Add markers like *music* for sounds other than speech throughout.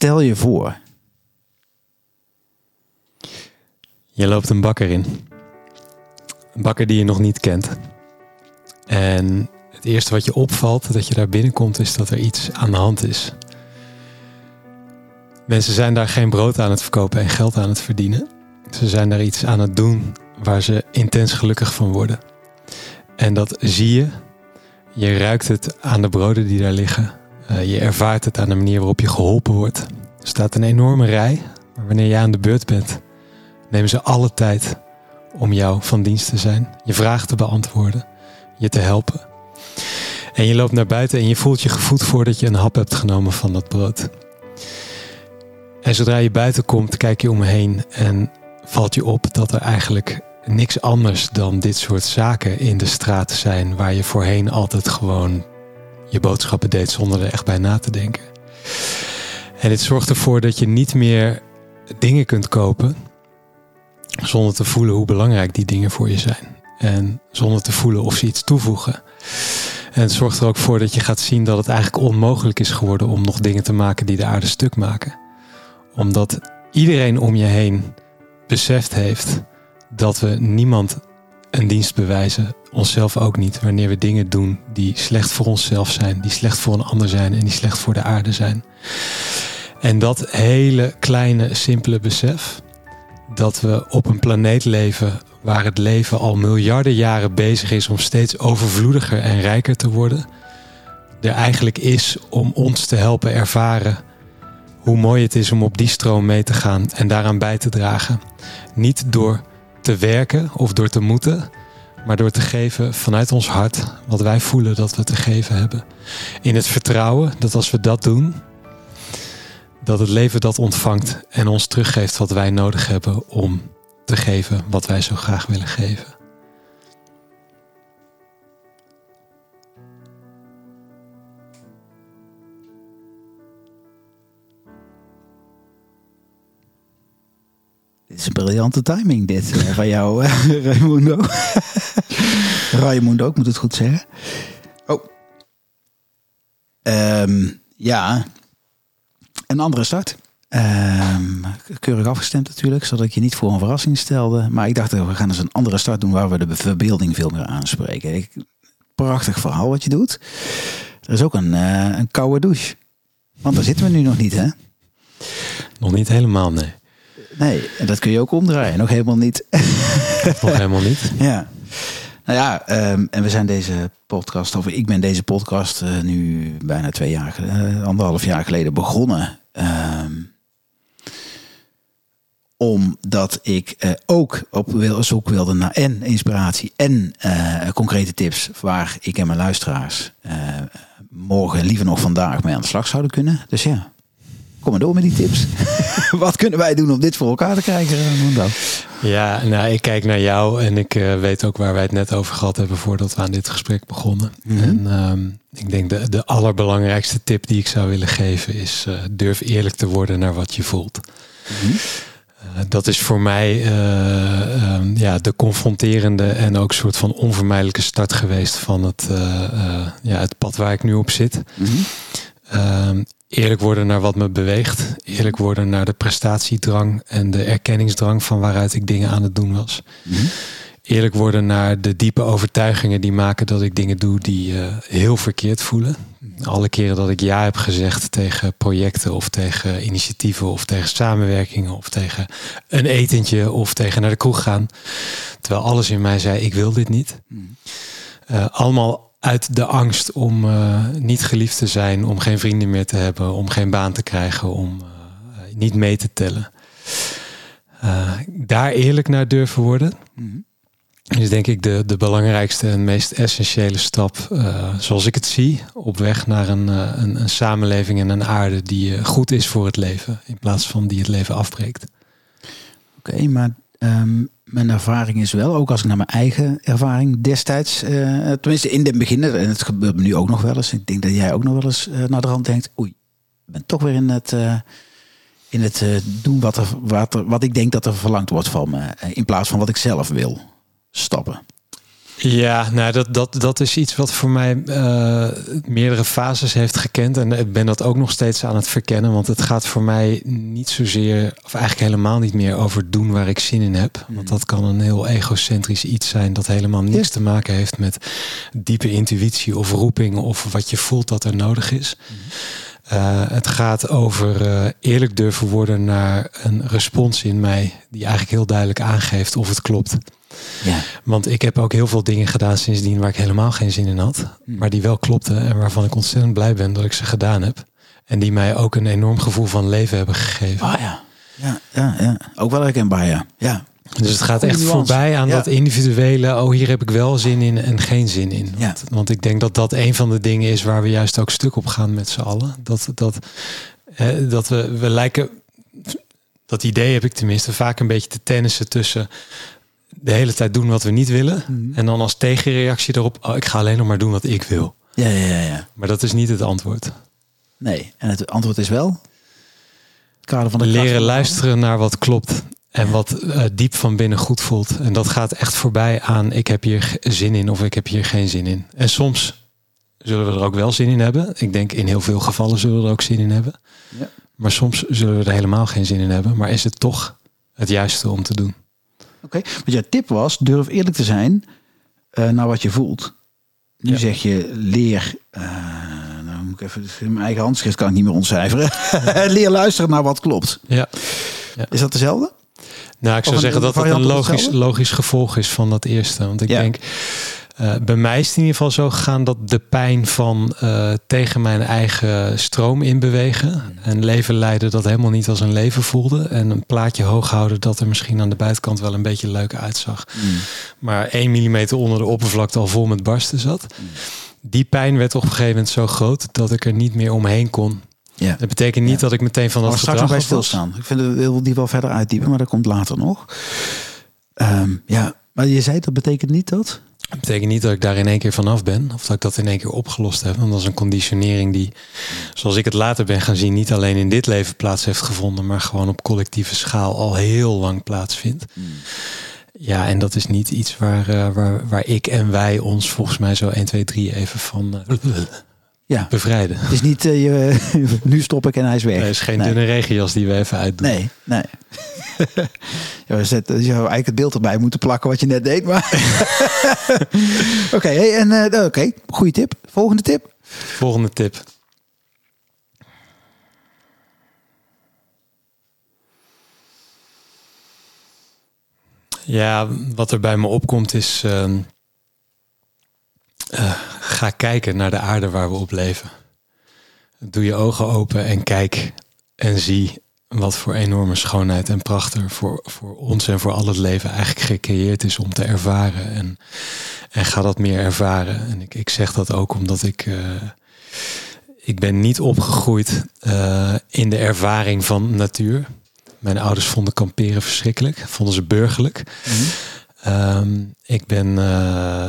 Stel je voor. Je loopt een bakker in. Een bakker die je nog niet kent. En het eerste wat je opvalt dat je daar binnenkomt is dat er iets aan de hand is. Mensen zijn daar geen brood aan het verkopen en geld aan het verdienen. Ze zijn daar iets aan het doen waar ze intens gelukkig van worden. En dat zie je. Je ruikt het aan de broden die daar liggen. Uh, je ervaart het aan de manier waarop je geholpen wordt. Er staat een enorme rij. Maar wanneer je aan de beurt bent, nemen ze alle tijd om jou van dienst te zijn. Je vragen te beantwoorden. Je te helpen. En je loopt naar buiten en je voelt je gevoed voordat je een hap hebt genomen van dat brood. En zodra je buiten komt, kijk je om me heen en valt je op dat er eigenlijk niks anders dan dit soort zaken in de straat zijn waar je voorheen altijd gewoon je boodschappen deed zonder er echt bij na te denken. En dit zorgt ervoor dat je niet meer dingen kunt kopen zonder te voelen hoe belangrijk die dingen voor je zijn. En zonder te voelen of ze iets toevoegen. En het zorgt er ook voor dat je gaat zien dat het eigenlijk onmogelijk is geworden om nog dingen te maken die de aarde stuk maken. Omdat iedereen om je heen beseft heeft dat we niemand een dienst bewijzen, onszelf ook niet, wanneer we dingen doen die slecht voor onszelf zijn, die slecht voor een ander zijn en die slecht voor de aarde zijn. En dat hele kleine, simpele besef dat we op een planeet leven waar het leven al miljarden jaren bezig is om steeds overvloediger en rijker te worden, er eigenlijk is om ons te helpen ervaren hoe mooi het is om op die stroom mee te gaan en daaraan bij te dragen. Niet door te werken of door te moeten, maar door te geven vanuit ons hart wat wij voelen dat we te geven hebben. In het vertrouwen dat als we dat doen, dat het leven dat ontvangt en ons teruggeeft wat wij nodig hebben om te geven wat wij zo graag willen geven. Is een briljante timing, dit eh, van jou, uh, *laughs* Raimundo. *laughs* Raimundo, ik moet het goed zeggen. Oh. Um, ja, een andere start. Um, keurig afgestemd natuurlijk, zodat ik je niet voor een verrassing stelde. Maar ik dacht, we gaan eens een andere start doen waar we de verbeelding veel meer aanspreken. Ik, prachtig verhaal wat je doet. Er is ook een, uh, een koude douche. Want daar zitten we nu nog niet, hè? Nog niet helemaal, nee. Nee, en dat kun je ook omdraaien. Nog helemaal niet. *laughs* Nog helemaal niet. *laughs* Ja. Nou ja, um, en we zijn deze podcast, of ik ben deze podcast uh, nu bijna twee jaar, uh, anderhalf jaar geleden begonnen. Um, omdat ik uh, ook op zoek wilde naar en inspiratie en concrete tips waar ik en mijn luisteraars morgen, liever nog vandaag, mee aan de slag zouden kunnen. Dus ja, kom maar door met die tips. *laughs* Wat kunnen wij doen om dit voor elkaar te krijgen, Mundo? Ja, nou, ik kijk naar jou en ik uh, weet ook waar wij het net over gehad hebben voordat we aan dit gesprek begonnen. Mm -hmm. En um, ik denk de, de allerbelangrijkste tip die ik zou willen geven is uh, durf eerlijk te worden naar wat je voelt. Mm -hmm. uh, dat is voor mij um, ja, de confronterende en ook soort van onvermijdelijke start geweest van het, ja, het pad waar ik nu op zit. Mm -hmm eerlijk worden naar wat me beweegt. Eerlijk worden naar de prestatiedrang en de erkenningsdrang van waaruit ik dingen aan het doen was. Mm -hmm. Eerlijk worden naar de diepe overtuigingen die maken dat ik dingen doe die uh, heel verkeerd voelen. Alle keren dat ik ja heb gezegd tegen projecten of tegen initiatieven of tegen samenwerkingen of tegen een etentje of tegen naar de kroeg gaan. Terwijl alles in mij zei ik wil dit niet. Uh, allemaal uit de angst om uh, niet geliefd te zijn, om geen vrienden meer te hebben, om geen baan te krijgen, om uh, niet mee te tellen. Uh, daar eerlijk naar durven worden. Mm -hmm. Is denk ik de, de belangrijkste en meest essentiële stap, zoals ik het zie, op weg naar een, een, een samenleving en een aarde die goed is voor het leven, in plaats van die het leven afbreekt. Oké, okay, maar um, mijn ervaring is wel, ook als ik naar mijn eigen ervaring destijds, uh, tenminste in het begin, en het gebeurt me nu ook nog wel eens. Ik denk dat jij ook nog wel eens uh, naar de rand denkt, oei, ik ben toch weer in het, uh, in het doen wat, er, wat, er, wat ik denk dat er verlangd wordt van me, in plaats van wat ik zelf wil stappen. Ja, nou dat, dat, dat is iets wat voor mij uh, meerdere fases heeft gekend. En ik ben dat ook nog steeds aan het verkennen. Want het gaat voor mij niet zozeer, of eigenlijk helemaal niet meer over doen waar ik zin in heb. Want mm. dat kan een heel egocentrisch iets zijn dat helemaal niks te maken heeft met diepe intuïtie of roeping of wat je voelt dat er nodig is. Mm. Uh, het gaat over uh, eerlijk durven worden naar een respons in mij die eigenlijk heel duidelijk aangeeft of het klopt. Ja. Want ik heb ook heel veel dingen gedaan sindsdien waar ik helemaal geen zin in had. Hmm. Maar die wel klopten en waarvan ik ontzettend blij ben dat ik ze gedaan heb. En die mij ook een enorm gevoel van leven hebben gegeven. Ah ja, ja, ja, ja. ook wel herkenbaar ja. ja. Dus het gaat echt voorbij aan dat individuele, oh hier heb ik wel zin in en geen zin in. Want, ja. want ik denk dat dat een van de dingen is waar we juist ook stuk op gaan met z'n allen. Dat, dat, dat we, we lijken, dat idee heb ik tenminste, vaak een beetje te tennissen tussen de hele tijd doen wat we niet willen. Mhm. En dan als tegenreactie erop, oh, ik ga alleen nog maar doen wat ik wil. Ja, ja, ja, ja. Maar dat is niet het antwoord. Nee, en het antwoord is wel? Het kader van de Leren luisteren naar wat klopt. En wat uh, diep van binnen goed voelt. En dat gaat echt voorbij aan ik heb hier zin in of ik heb hier geen zin in. En soms zullen we er ook wel zin in hebben. Ik denk in heel veel gevallen zullen we er ook zin in hebben. Ja. Maar soms zullen we er helemaal geen zin in hebben. Maar is het toch het juiste om te doen? Oké, okay. want jouw tip was, durf eerlijk te zijn uh, naar wat je voelt. Nu zeg je, leer, uh, nou moet ik even, mijn eigen handschrift kan ik niet meer ontcijferen. *laughs* leer luisteren naar wat klopt. Ja. ja. Is dat dezelfde? Nou, ik zou zeggen dat het een logisch, logisch gevolg is van dat eerste. Want ik denk, uh, bij mij is het in ieder geval zo gegaan dat de pijn van uh, tegen mijn eigen stroom inbewegen en leven leiden dat helemaal niet als een leven voelde. En een plaatje hoog houden dat er misschien aan de buitenkant wel een beetje leuk uitzag. Mm. Maar één millimeter onder de oppervlakte al vol met barsten zat. Mm. Die pijn werd op een gegeven moment zo groot dat ik er niet meer omheen kon. Ja. Dat betekent niet dat ik meteen van dat maar gedrag bij stilstaan. Ik vind het wil die wel verder uitdiepen, maar dat komt later nog. Um, ja, maar je zei dat betekent niet dat? Dat betekent niet dat ik daar in één keer vanaf ben. Of dat ik dat in één keer opgelost heb. Want dat is een conditionering die, zoals ik het later ben gaan zien, niet alleen in dit leven plaats heeft gevonden, maar gewoon op collectieve schaal al heel lang plaatsvindt. Hmm. Ja, en dat is niet iets waar, uh, waar, waar ik en wij ons volgens mij zo 1, 2, 3 even van uh, ja. bevrijden. Het is niet, uh, je, *laughs* nu stop ik en hij is weg. Er is geen nee. dunne regenjas die we even uitdoen. Nee, nee. *laughs* ja, we zetten, je zou eigenlijk het beeld erbij moeten plakken wat je net deed. Maar *laughs* oké, okay, hey, en uh, oké, okay. goede tip. Volgende tip. Volgende tip. Ja, wat er bij me opkomt is. Uh, uh, ga kijken naar de aarde waar we op leven. Doe je ogen open en kijk en zie wat voor enorme schoonheid en pracht er voor, voor ons en voor al het leven eigenlijk gecreëerd is om te ervaren. En, en ga dat meer ervaren. En ik, ik zeg dat ook omdat ik. Uh, ik ben niet opgegroeid uh, in de ervaring van natuur. Mijn ouders vonden kamperen verschrikkelijk, vonden ze burgerlijk. Mm -hmm. um, ik ben uh,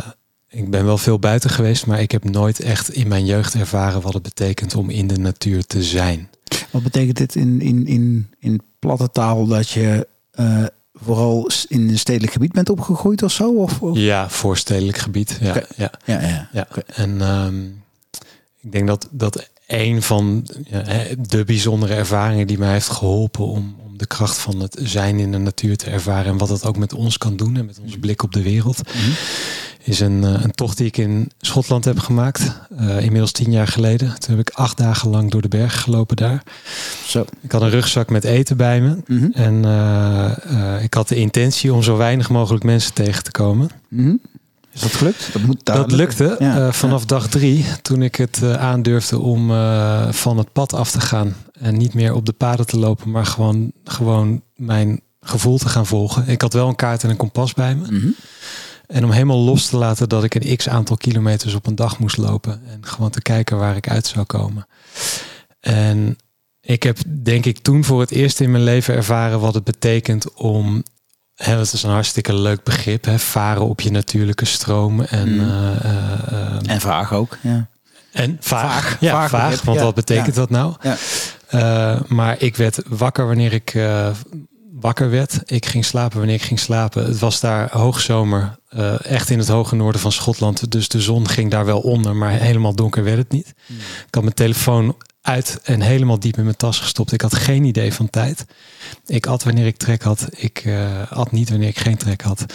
ik ben wel veel buiten geweest, maar ik heb nooit echt in mijn jeugd ervaren wat het betekent om in de natuur te zijn. Wat betekent dit in, in, in, in platte taal dat je uh, vooral in een stedelijk gebied bent opgegroeid of zo? Of, of? Ja, voor stedelijk gebied. Ja, ja. ja, ja. ja. En um, ik denk dat, dat een van ja, de bijzondere ervaringen die mij heeft geholpen om, om de kracht van het zijn in de natuur te ervaren en wat het ook met ons kan doen en met onze blik op de wereld. Mm -hmm is een, eh, een tocht die ik in Schotland heb gemaakt. Uh, inmiddels tien jaar geleden. Toen heb ik acht dagen lang door de bergen gelopen daar. Zo. Ik had een rugzak met eten bij me. Mm -hmm. En uh, ik had de intentie om zo weinig mogelijk mensen tegen te komen. Mm -hmm. Is dat gelukt? Dat, moet dat lukte ja, vanaf ja. dag drie. Toen ik het aandurfde om van het pad af te gaan. En niet meer op de paden te lopen. Maar gewoon, gewoon mijn gevoel te gaan volgen. Ik had wel een kaart en een kompas bij me. Mm -hmm. En om helemaal los te laten dat ik een x aantal kilometers op een dag moest lopen. En gewoon te kijken waar ik uit zou komen. En ik heb denk ik toen voor het eerst in mijn leven ervaren wat het betekent om. Hè, dat is een hartstikke leuk begrip. Hè, varen op je natuurlijke stroom. En, mm. uh, uh, en vaag ook. Ja. En vaag. vaag *laughs* ja, vaag. vaag want ja, wat betekent ja. dat nou? Ja. Uh, maar ik werd wakker wanneer ik wakker werd. Ik ging slapen wanneer ik ging slapen. Het was daar hoogzomer, uh, echt in het hoge noorden van Schotland. Dus de zon ging daar wel onder, maar helemaal donker werd het niet. Hmm. Ik had mijn telefoon uit en helemaal diep in mijn tas gestopt. Ik had geen idee van tijd. Ik at wanneer ik trek had. Ik uh, at niet wanneer ik geen trek had.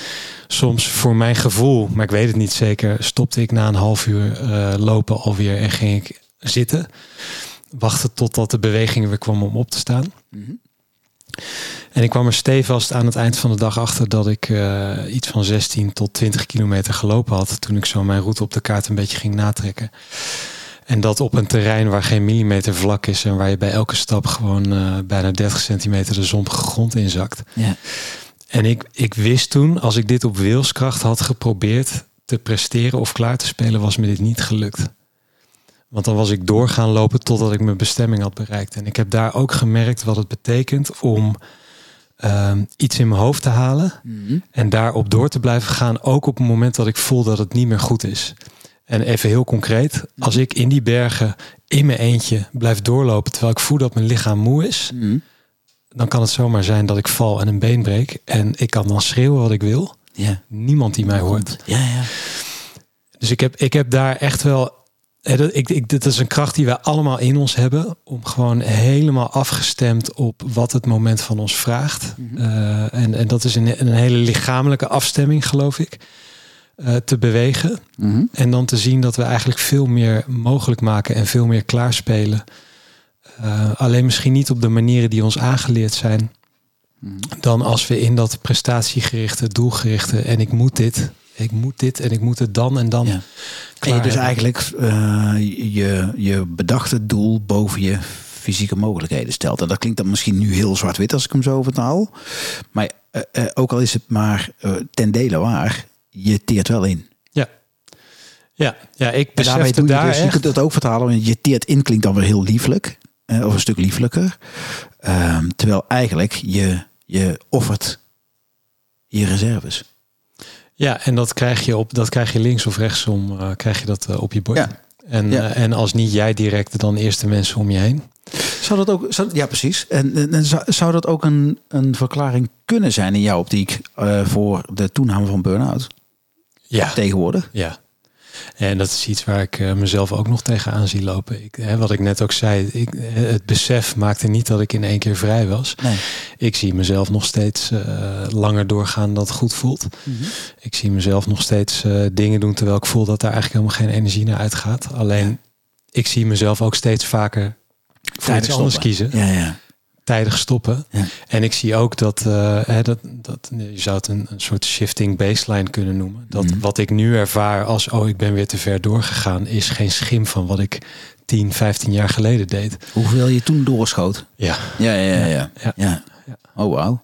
Soms voor mijn gevoel, maar ik weet het niet zeker, stopte ik na een half uur uh, lopen alweer en ging ik zitten. Wachten totdat de bewegingen weer kwam om op te staan. Mm En ik kwam er stevast aan het eind van de dag achter dat ik uh, iets van 16 tot 20 kilometer gelopen had. Toen ik zo mijn route op de kaart een beetje ging natrekken. En dat op een terrein waar geen millimeter vlak is en waar je bij elke stap gewoon uh, bijna 30 centimeter de zompige grond inzakt. Ja. En ik, ik wist toen, als ik dit op wilskracht had geprobeerd te presteren of klaar te spelen, was me dit niet gelukt. Want dan was ik doorgaan lopen totdat ik mijn bestemming had bereikt. En ik heb daar ook gemerkt wat het betekent om uh, iets in mijn hoofd te halen. Mm En daarop door te blijven gaan. Ook op het moment dat ik voel dat het niet meer goed is. En even heel concreet, als ik in die bergen in mijn eentje blijf doorlopen terwijl ik voel dat mijn lichaam moe is, mhm. dan kan het zomaar zijn dat ik val en een been breek. En ik kan dan schreeuwen wat ik wil. Ja. Niemand die mij hoort. Ja, ja. Dus ik heb, ik heb daar echt wel. Ik, ik, dit is een kracht die wij allemaal in ons hebben. Om gewoon helemaal afgestemd op wat het moment van ons vraagt. Mhm. Eh, en, en dat is een, een hele lichamelijke afstemming, geloof ik. Eh, te bewegen. Mhm. En dan te zien dat we eigenlijk veel meer mogelijk maken en veel meer klaarspelen. Uh, alleen misschien niet op de manieren die ons aangeleerd zijn. Mhm. Dan als we in dat prestatiegerichte, doelgerichte en ik moet dit, ik moet dit en ik moet het dan en dan. Ja. En je dus eigenlijk uh, je, je bedachte doel boven je fysieke mogelijkheden stelt. En dat klinkt dan misschien nu heel zwart-wit als ik hem zo vertaal. Maar ook al is het maar ten dele waar, je teert wel in. Ja. Ja, ja ik besef doe daar je, dus, je kunt het ook vertalen, want je teert in klinkt dan weer heel lieflijk. Eh, of een stuk lieflijker. Ehm, terwijl eigenlijk je, je offert je reserves. Ja, en dat krijg je op dat krijg je links of rechtsom, uh, krijg je dat uh, op je bord. Ja. En, ja. Uh, en als niet jij direct, dan eerst de mensen om je heen. Zou dat ook, zou, ja precies. En, en zou, zou, dat ook een, een verklaring kunnen zijn in jouw optiek voor de toename van burn-out? ja. tegenwoordig. Ja. En dat is iets waar ik uh, mezelf ook nog tegenaan zie lopen. Ik, hè, wat ik net ook zei, ik, het besef maakte niet dat ik in één keer vrij was. Nee. Ik zie mezelf nog steeds uh, langer doorgaan dat het goed voelt. Mm -hmm. Ik zie mezelf nog steeds uh, dingen doen terwijl ik voel dat daar eigenlijk helemaal geen energie naar uitgaat. Alleen ja. ik zie mezelf ook steeds vaker voor iets anders kiezen. Ja, ja tijdig stoppen. Ja. En ik zie ook dat, uh, hè, dat, dat je zou het een, een soort shifting baseline kunnen noemen. Dat mm. wat ik nu ervaar als oh, ik ben weer te ver doorgegaan, is geen schim van wat ik 10, 15 jaar geleden deed. Hoeveel je toen doorschoot? Ja. Ja, ja, ja. ja. ja. ja. Oh, wauw.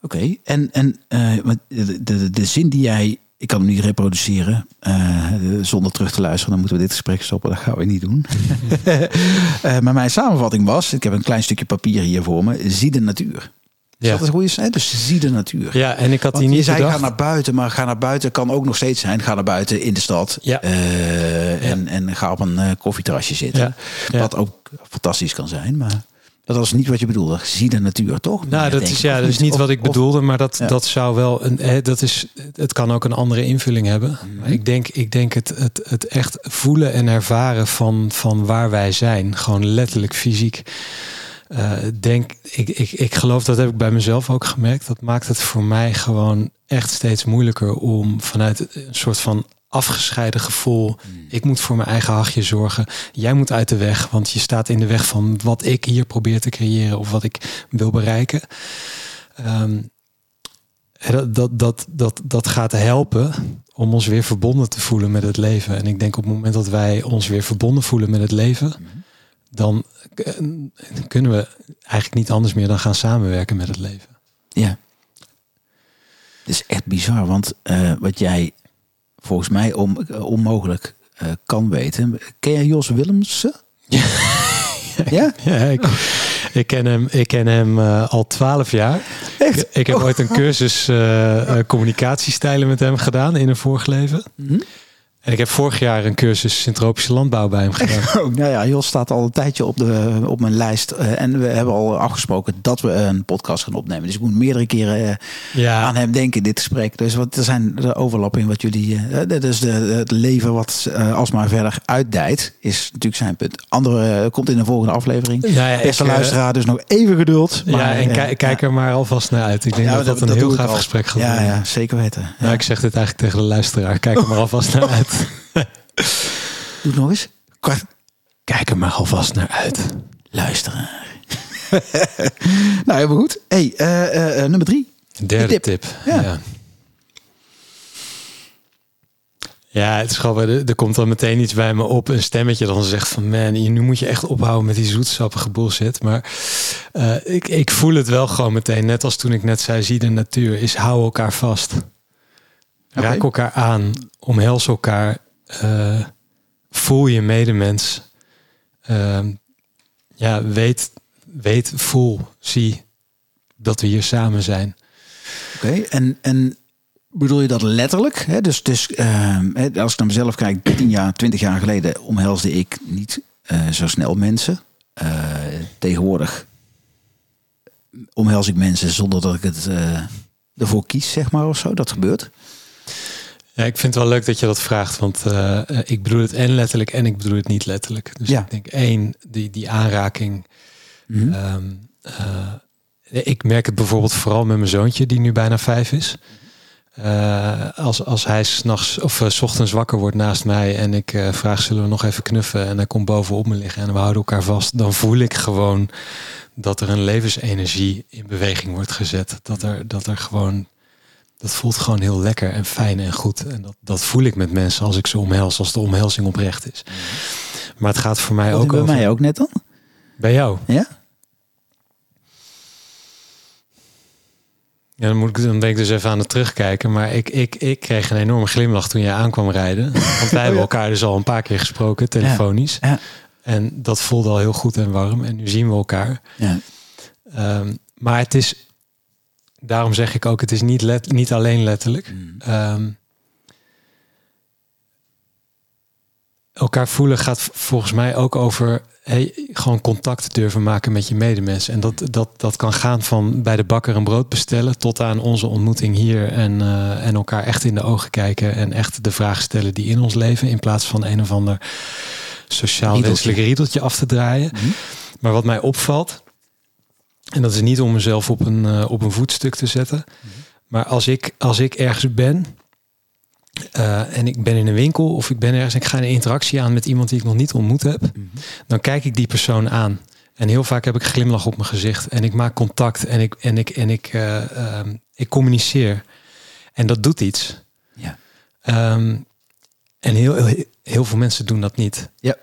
Oké, okay. en, en uh, de, de, de zin die jij ik kan hem niet reproduceren uh, zonder terug te luisteren. Dan moeten we dit gesprek stoppen. Dat gaan we niet doen. uh, *laughs* maar mijn samenvatting was: ik heb een klein stukje papier hier voor me. Zie de natuur. Ja. Dat is een goede zijn. Dus zie de natuur. Ja, en ik had die niet je zei ga naar buiten, maar ga naar buiten kan ook nog steeds zijn. Ga naar buiten in de stad. Ja. Uh, en, en ga op een koffieterrasje zitten. Ja. Wat ook fantastisch kan zijn. Maar dat was niet wat je bedoelde. Zie de natuur, toch? Nou, dat is, ja, dat is niet wat ik bedoelde, maar dat, dat zou wel een. Hè, dat is, het kan ook een andere invulling hebben. Mm -hmm. Ik denk, ik denk het, het, het echt voelen en ervaren van, van waar wij zijn, gewoon letterlijk fysiek. Uh, denk, ik, ik, ik geloof dat heb ik bij mezelf ook gemerkt. Dat maakt het voor mij gewoon echt steeds moeilijker om vanuit een soort van afgescheiden gevoel. Hmm. Ik moet voor mijn eigen hachje zorgen. Jij moet uit de weg, want je staat in de weg van wat ik hier probeer te creëren of wat ik wil bereiken. Um, dat, dat, dat, dat, dat gaat helpen om ons weer verbonden te voelen met het leven. En ik denk op het moment dat wij ons weer verbonden voelen met het leven, hmm. dan kunnen we eigenlijk niet anders meer dan gaan samenwerken met het leven. Ja. Het is echt bizar, want uh, wat jij volgens mij om, eh, onmogelijk uh, kan weten. Ken jij Jos Willemsen? Ja, *laughs* ja? ja ik, ik, ken hem, ik ken hem uh, al twaalf jaar. Echt? Ik, heb oh. ooit een cursus uh, communicatiestijlen met hem gedaan in een vorig leven. Mm -hmm. En ik heb vorig jaar een cursus syntropische landbouw bij hem gedaan. *laughs* Oh, nou ja, Jos staat al een tijdje op, de, op mijn lijst. eh, en we hebben al afgesproken dat we een podcast gaan opnemen. Dus ik moet meerdere keren eh, Ja, aan hem denken dit te spreken. Dus wat, er zijn de overlapping wat jullie... dat is de, het leven wat alsmaar verder uitdijt, is natuurlijk zijn punt. Andere komt in de volgende aflevering. Ja, Beste ik, luisteraar, dus nog even geduld. ja, en kijk, kijk er maar alvast naar uit. Ik denk dat dat, dat- een dat heel gaaf al. gesprek gaat Ja, worden. ja, zeker weten. Ja. Nou, ik zeg dit eigenlijk tegen de luisteraar. Kijk er maar *laughs* alvast naar uit. *laughs* Doe het nog eens. Kwart. Kijk er maar alvast naar uit. Luisteren. *laughs* nou, helemaal goed. hey, eh, eh, eh, nummer drie. Derde tip. tip. Ja. Ja. ja. het is gewoon, er, er komt dan meteen iets bij me op. Een stemmetje dan zegt van man, nu moet je echt ophouden met die zoetsappige bullshit. Maar ik, ik voel het wel gewoon meteen. Net als toen ik net zei, zie de natuur. Is hou elkaar vast. Raak Oké. elkaar aan. Omhels elkaar. eh, voel je medemens. Ehm, ja, weet, weet, voel, zie dat we hier samen zijn. Oké, en, en bedoel je dat letterlijk? Hè? Dus, dus als ik naar mezelf kijk, 10 jaar, 20 jaar geleden omhelsde ik niet eh, zo snel mensen. Eh, tegenwoordig omhels ik mensen zonder dat ik het ervoor kies, zeg maar, of zo. Dat gebeurt. Ja, ik vind het wel leuk dat je dat vraagt, want eh, eh, ik bedoel het en letterlijk en ik bedoel het niet letterlijk. Dus Ja. ik denk één, die, die aanraking. Mhm. ehm, eh, ik merk het bijvoorbeeld vooral met mijn zoontje, die nu bijna vijf is. Eh, als, als hij s'nachts of s ochtends wakker wordt naast mij en ik vraag zullen we nog even knuffen en hij komt bovenop me liggen en we houden elkaar vast, dan voel ik gewoon dat er een levensenergie in beweging wordt gezet. Dat er, dat er gewoon, dat voelt gewoon heel lekker en fijn en goed. En dat, dat voel ik met mensen als ik ze omhels, als de omhelzing oprecht is. Maar het gaat voor mij ook bij over... mij ook net dan? Bij jou? Ja? Ja, dan, moet ik, dan ben ik dus even aan het terugkijken. Maar ik, ik, ik kreeg een enorme glimlach toen jij aankwam rijden. *laughs* Want wij hebben elkaar dus al een paar keer gesproken, telefonisch. Ja. En dat voelde al heel goed en warm. En nu zien we elkaar. Ja. Ehm, maar het is, daarom zeg ik ook, het is niet, let, niet alleen letterlijk. Mm. Ehm, elkaar voelen gaat volgens mij ook over hey, gewoon contact durven maken met je medemens. En dat, dat, dat kan gaan van bij de bakker een brood bestellen tot aan onze ontmoeting hier en, eh, en elkaar echt in de ogen kijken en echt de vraag stellen die in ons leven in plaats van een of ander sociaal Riedeltje. wenselijk riedeltje af te draaien. Mhm. Maar wat mij opvalt, en dat is niet om mezelf op een, eh, op een voetstuk te zetten, maar als ik, als ik ergens ben eh, en ik ben in een winkel of ik ben ergens en ik ga een interactie aan met iemand die ik nog niet ontmoet heb, dan kijk ik die persoon aan. En heel vaak heb ik glimlach op mijn gezicht en ik maak contact en ik, en ik, en ik, eh, ehm, ik communiceer. En dat doet iets. Ja. Ehm, en heel, heel, heel veel mensen doen dat niet. Ja.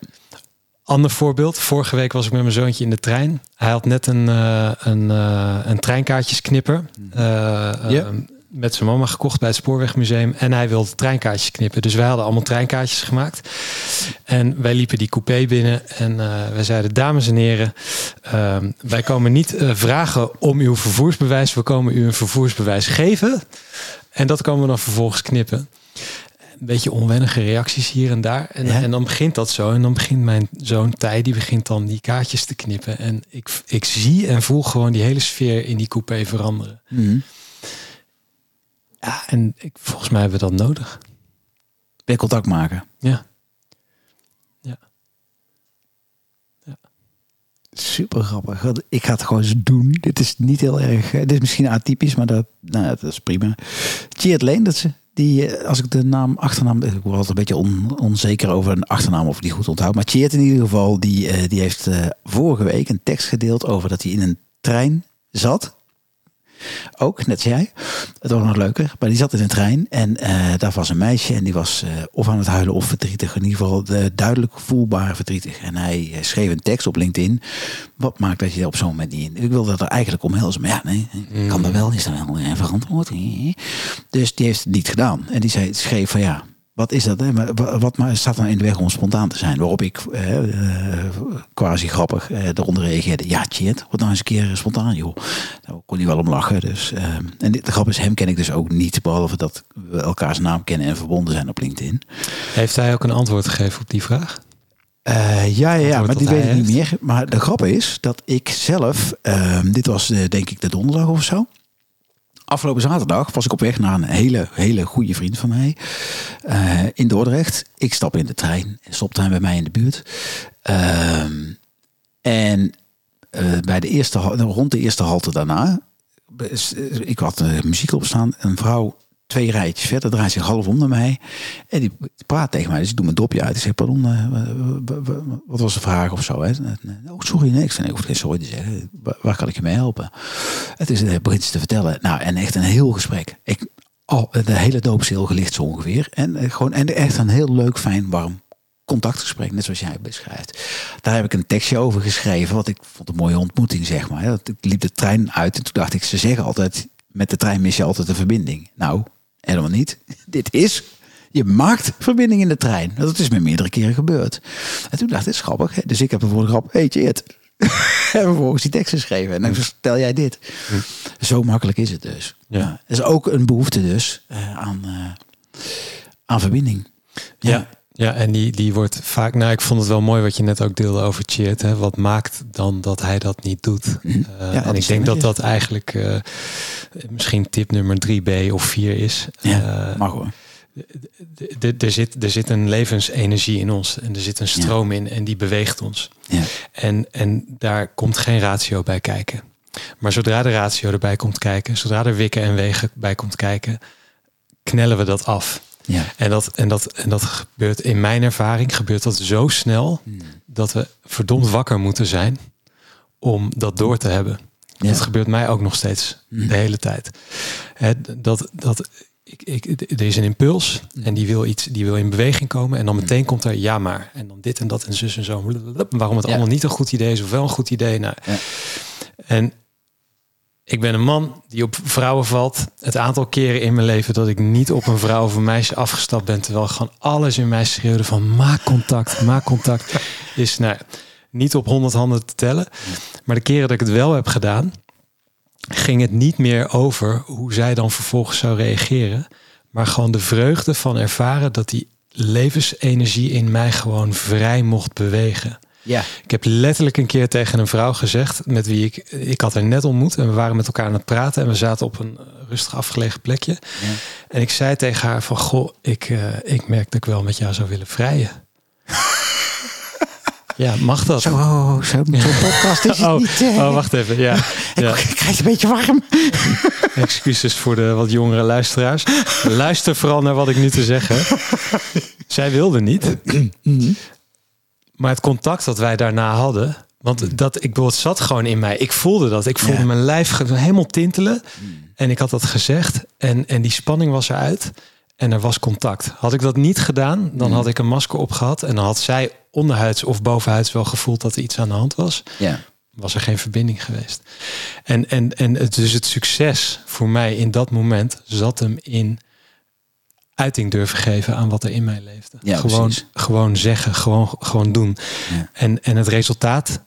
Ander voorbeeld. Vorige week was ik met mijn zoontje in de trein. Hij had net een, eh, een, eh, een treinkaartjesknipper eh, met zijn mama gekocht bij het Spoorwegmuseum. En hij wilde treinkaartjes knippen. Dus wij hadden allemaal treinkaartjes gemaakt. En wij liepen die coupé binnen en wij zeiden, dames en heren, ehm, wij komen niet vragen om uw vervoersbewijs. We komen u een vervoersbewijs geven. En dat komen we dan vervolgens knippen. Een beetje onwennige reacties hier en daar. En, Ja. en dan begint dat zo. En dan begint mijn zoon Tij, die begint dan die kaartjes te knippen. En ik, ik zie en voel gewoon die hele sfeer in die coupé veranderen. Mhm. Ja, en ik, volgens mij hebben we dat nodig. Weer contact maken. Ja. Super grappig. Ik ga het gewoon eens doen. Dit is niet heel erg. Dit is misschien atypisch, maar dat, nou, ja, dat is prima. Cheert Leendertse. Die, eh, als ik de naam, achternaam, ik word altijd een beetje on- onzeker over een achternaam of die goed onthoud. Maar Cheert in ieder geval, die, eh, die heeft eh, vorige week een tekst gedeeld over dat hij in een trein zat. Ook, net als jij. Het was nog leuker. Maar die zat in een trein en eh, daar was een meisje en die was eh, of aan het huilen of verdrietig. In ieder geval eh, duidelijk voelbaar verdrietig. En hij schreef een tekst op LinkedIn. Wat maakt dat je op zo'n moment niet in? Ik wilde dat er eigenlijk omhelzen. Maar ja, nee, kan Mm. dat wel? Is dat wel verantwoord? Dus die heeft het niet gedaan. En die zei, schreef van ja, wat is dat? Hè? Wat maar staat dan in de weg om spontaan te zijn? Waarop ik eh, eh, quasi grappig eh, eronder reageerde. Ja, shit, wat nou eens een keer spontaan, joh. Daar kon hij wel om lachen. Dus, eh, en de grap is, hem ken ik dus ook niet. Behalve dat we elkaars naam kennen en verbonden zijn op LinkedIn. Heeft hij ook een antwoord gegeven op die vraag? Eh, ja, ja, ja, maar die weet ik niet meer. Maar de grap is dat ik zelf, ehm, dit was eh, denk ik de donderdag of zo. Afgelopen zaterdag was ik op weg naar een hele, hele goede vriend van mij eh, in Dordrecht. Ik stap in de trein, stopt hij bij mij in de buurt. Ehm, en eh, bij de eerste, rond de eerste halte daarna, eh, ik had muziek opstaan, een vrouw twee rijtjes verder draait zich half om naar mij en die praat tegen mij. Dus ik doe mijn dopje uit. Ik zeg, pardon, eh, wat was de vraag of zo? Hè? Oh, sorry, nee. Ik nee, ik hoef geen sorry te zeggen. Waar, kan ik je mee helpen? Het is het ze te vertellen. Nou, en echt een heel gesprek. Ik, al de hele stil gelicht zo ongeveer. En, eh, gewoon, en echt een heel leuk, fijn, warm contactgesprek, net zoals jij beschrijft. Daar heb ik een tekstje over geschreven, wat ik vond een mooie ontmoeting, zeg maar. Ik liep de trein uit en toen dacht ik, ze zeggen altijd, met de trein mis je altijd de verbinding. Nou, helemaal niet. *laughs* Dit is, je maakt verbinding in de trein. Dat is me meerdere keren gebeurd. En toen dacht ik, dit is grappig. hè. Dus ik heb er voor de grap, hey, het. *laughs* en vervolgens die tekst geschreven. En dan vertel jij dit. Zo makkelijk is het dus. Ja. Ja. Er is ook een behoefte dus eh, aan, eh, aan verbinding. Ja. ja. En die, die wordt vaak. Nou, ik vond het wel mooi wat je net ook deelde over Cheert. Hè? Wat maakt dan dat hij dat niet doet? Eh, Ja, en ik denk dat dat eigenlijk eh, misschien tip nummer 3b of 4 is. Ja, Eh, mag hoor. er, zit, er zit een levensenergie in ons en er zit een stroom in en die beweegt ons. Ja. En, en daar komt geen ratio bij kijken. Maar zodra de ratio erbij komt kijken, zodra er wikken en wegen bij komt kijken, knellen we dat af. Ja. En dat, en, dat, en dat gebeurt in mijn ervaring, gebeurt dat zo snel dat we verdomd wakker moeten zijn om dat door te hebben. Ja. Dat gebeurt mij ook nog steeds de hele tijd. Hè, dat, dat, ik, ik, er is een impuls en die wil iets, die wil in beweging komen. En dan meteen komt er ja maar. En dan dit en dat en zus en zo. Waarom het Ja. allemaal niet een goed idee is of wel een goed idee. Nou, Ja. En ik ben een man die op vrouwen valt. Het aantal keren in mijn leven dat ik niet op een vrouw of een meisje afgestapt ben. Terwijl gewoon alles in mij schreeuwde van maak contact, maak contact. Is nou, niet op honderd handen te tellen. Maar de keren dat ik het wel heb gedaan, ging het niet meer over hoe zij dan vervolgens zou reageren. Maar gewoon de vreugde van ervaren dat die levensenergie in mij gewoon vrij mocht bewegen. Ja. Ik heb letterlijk een keer tegen een vrouw gezegd met wie ik, ik had haar net ontmoet en we waren met elkaar aan het praten en we zaten op een eh, rustig afgelegen plekje. En ik zei tegen haar van, goh, ik, eh, ik merk dat ik wel met jou zou willen vrijen. *laughs* ja, mag dat? Zo, oh, zo, zo'n podcast is het Oh, niet. eh. oh, wacht even. Ja, *laughs* ja. Ik krijg het een beetje warm. *laughs* Excuses voor de wat jongere luisteraars. Luister vooral naar wat ik nu te zeggen. Zij wilde niet. Maar het contact dat wij daarna hadden. Want dat, ik bedoel, het zat gewoon in mij. Ik voelde dat. Ik voelde Ja. mijn lijf helemaal tintelen. En ik had dat gezegd. En, en die spanning was eruit. En er was contact. Had ik dat niet gedaan, dan had ik een masker opgehad. En dan had zij onderhuids of bovenhuids wel gevoeld dat er iets aan de hand was Ja. was er geen verbinding geweest. En, en, en het, dus het succes voor mij in dat moment zat hem in uiting durven geven aan wat er in mij leefde. Ja, gewoon, precies. gewoon zeggen, gewoon, gewoon doen. Ja. En, en het resultaat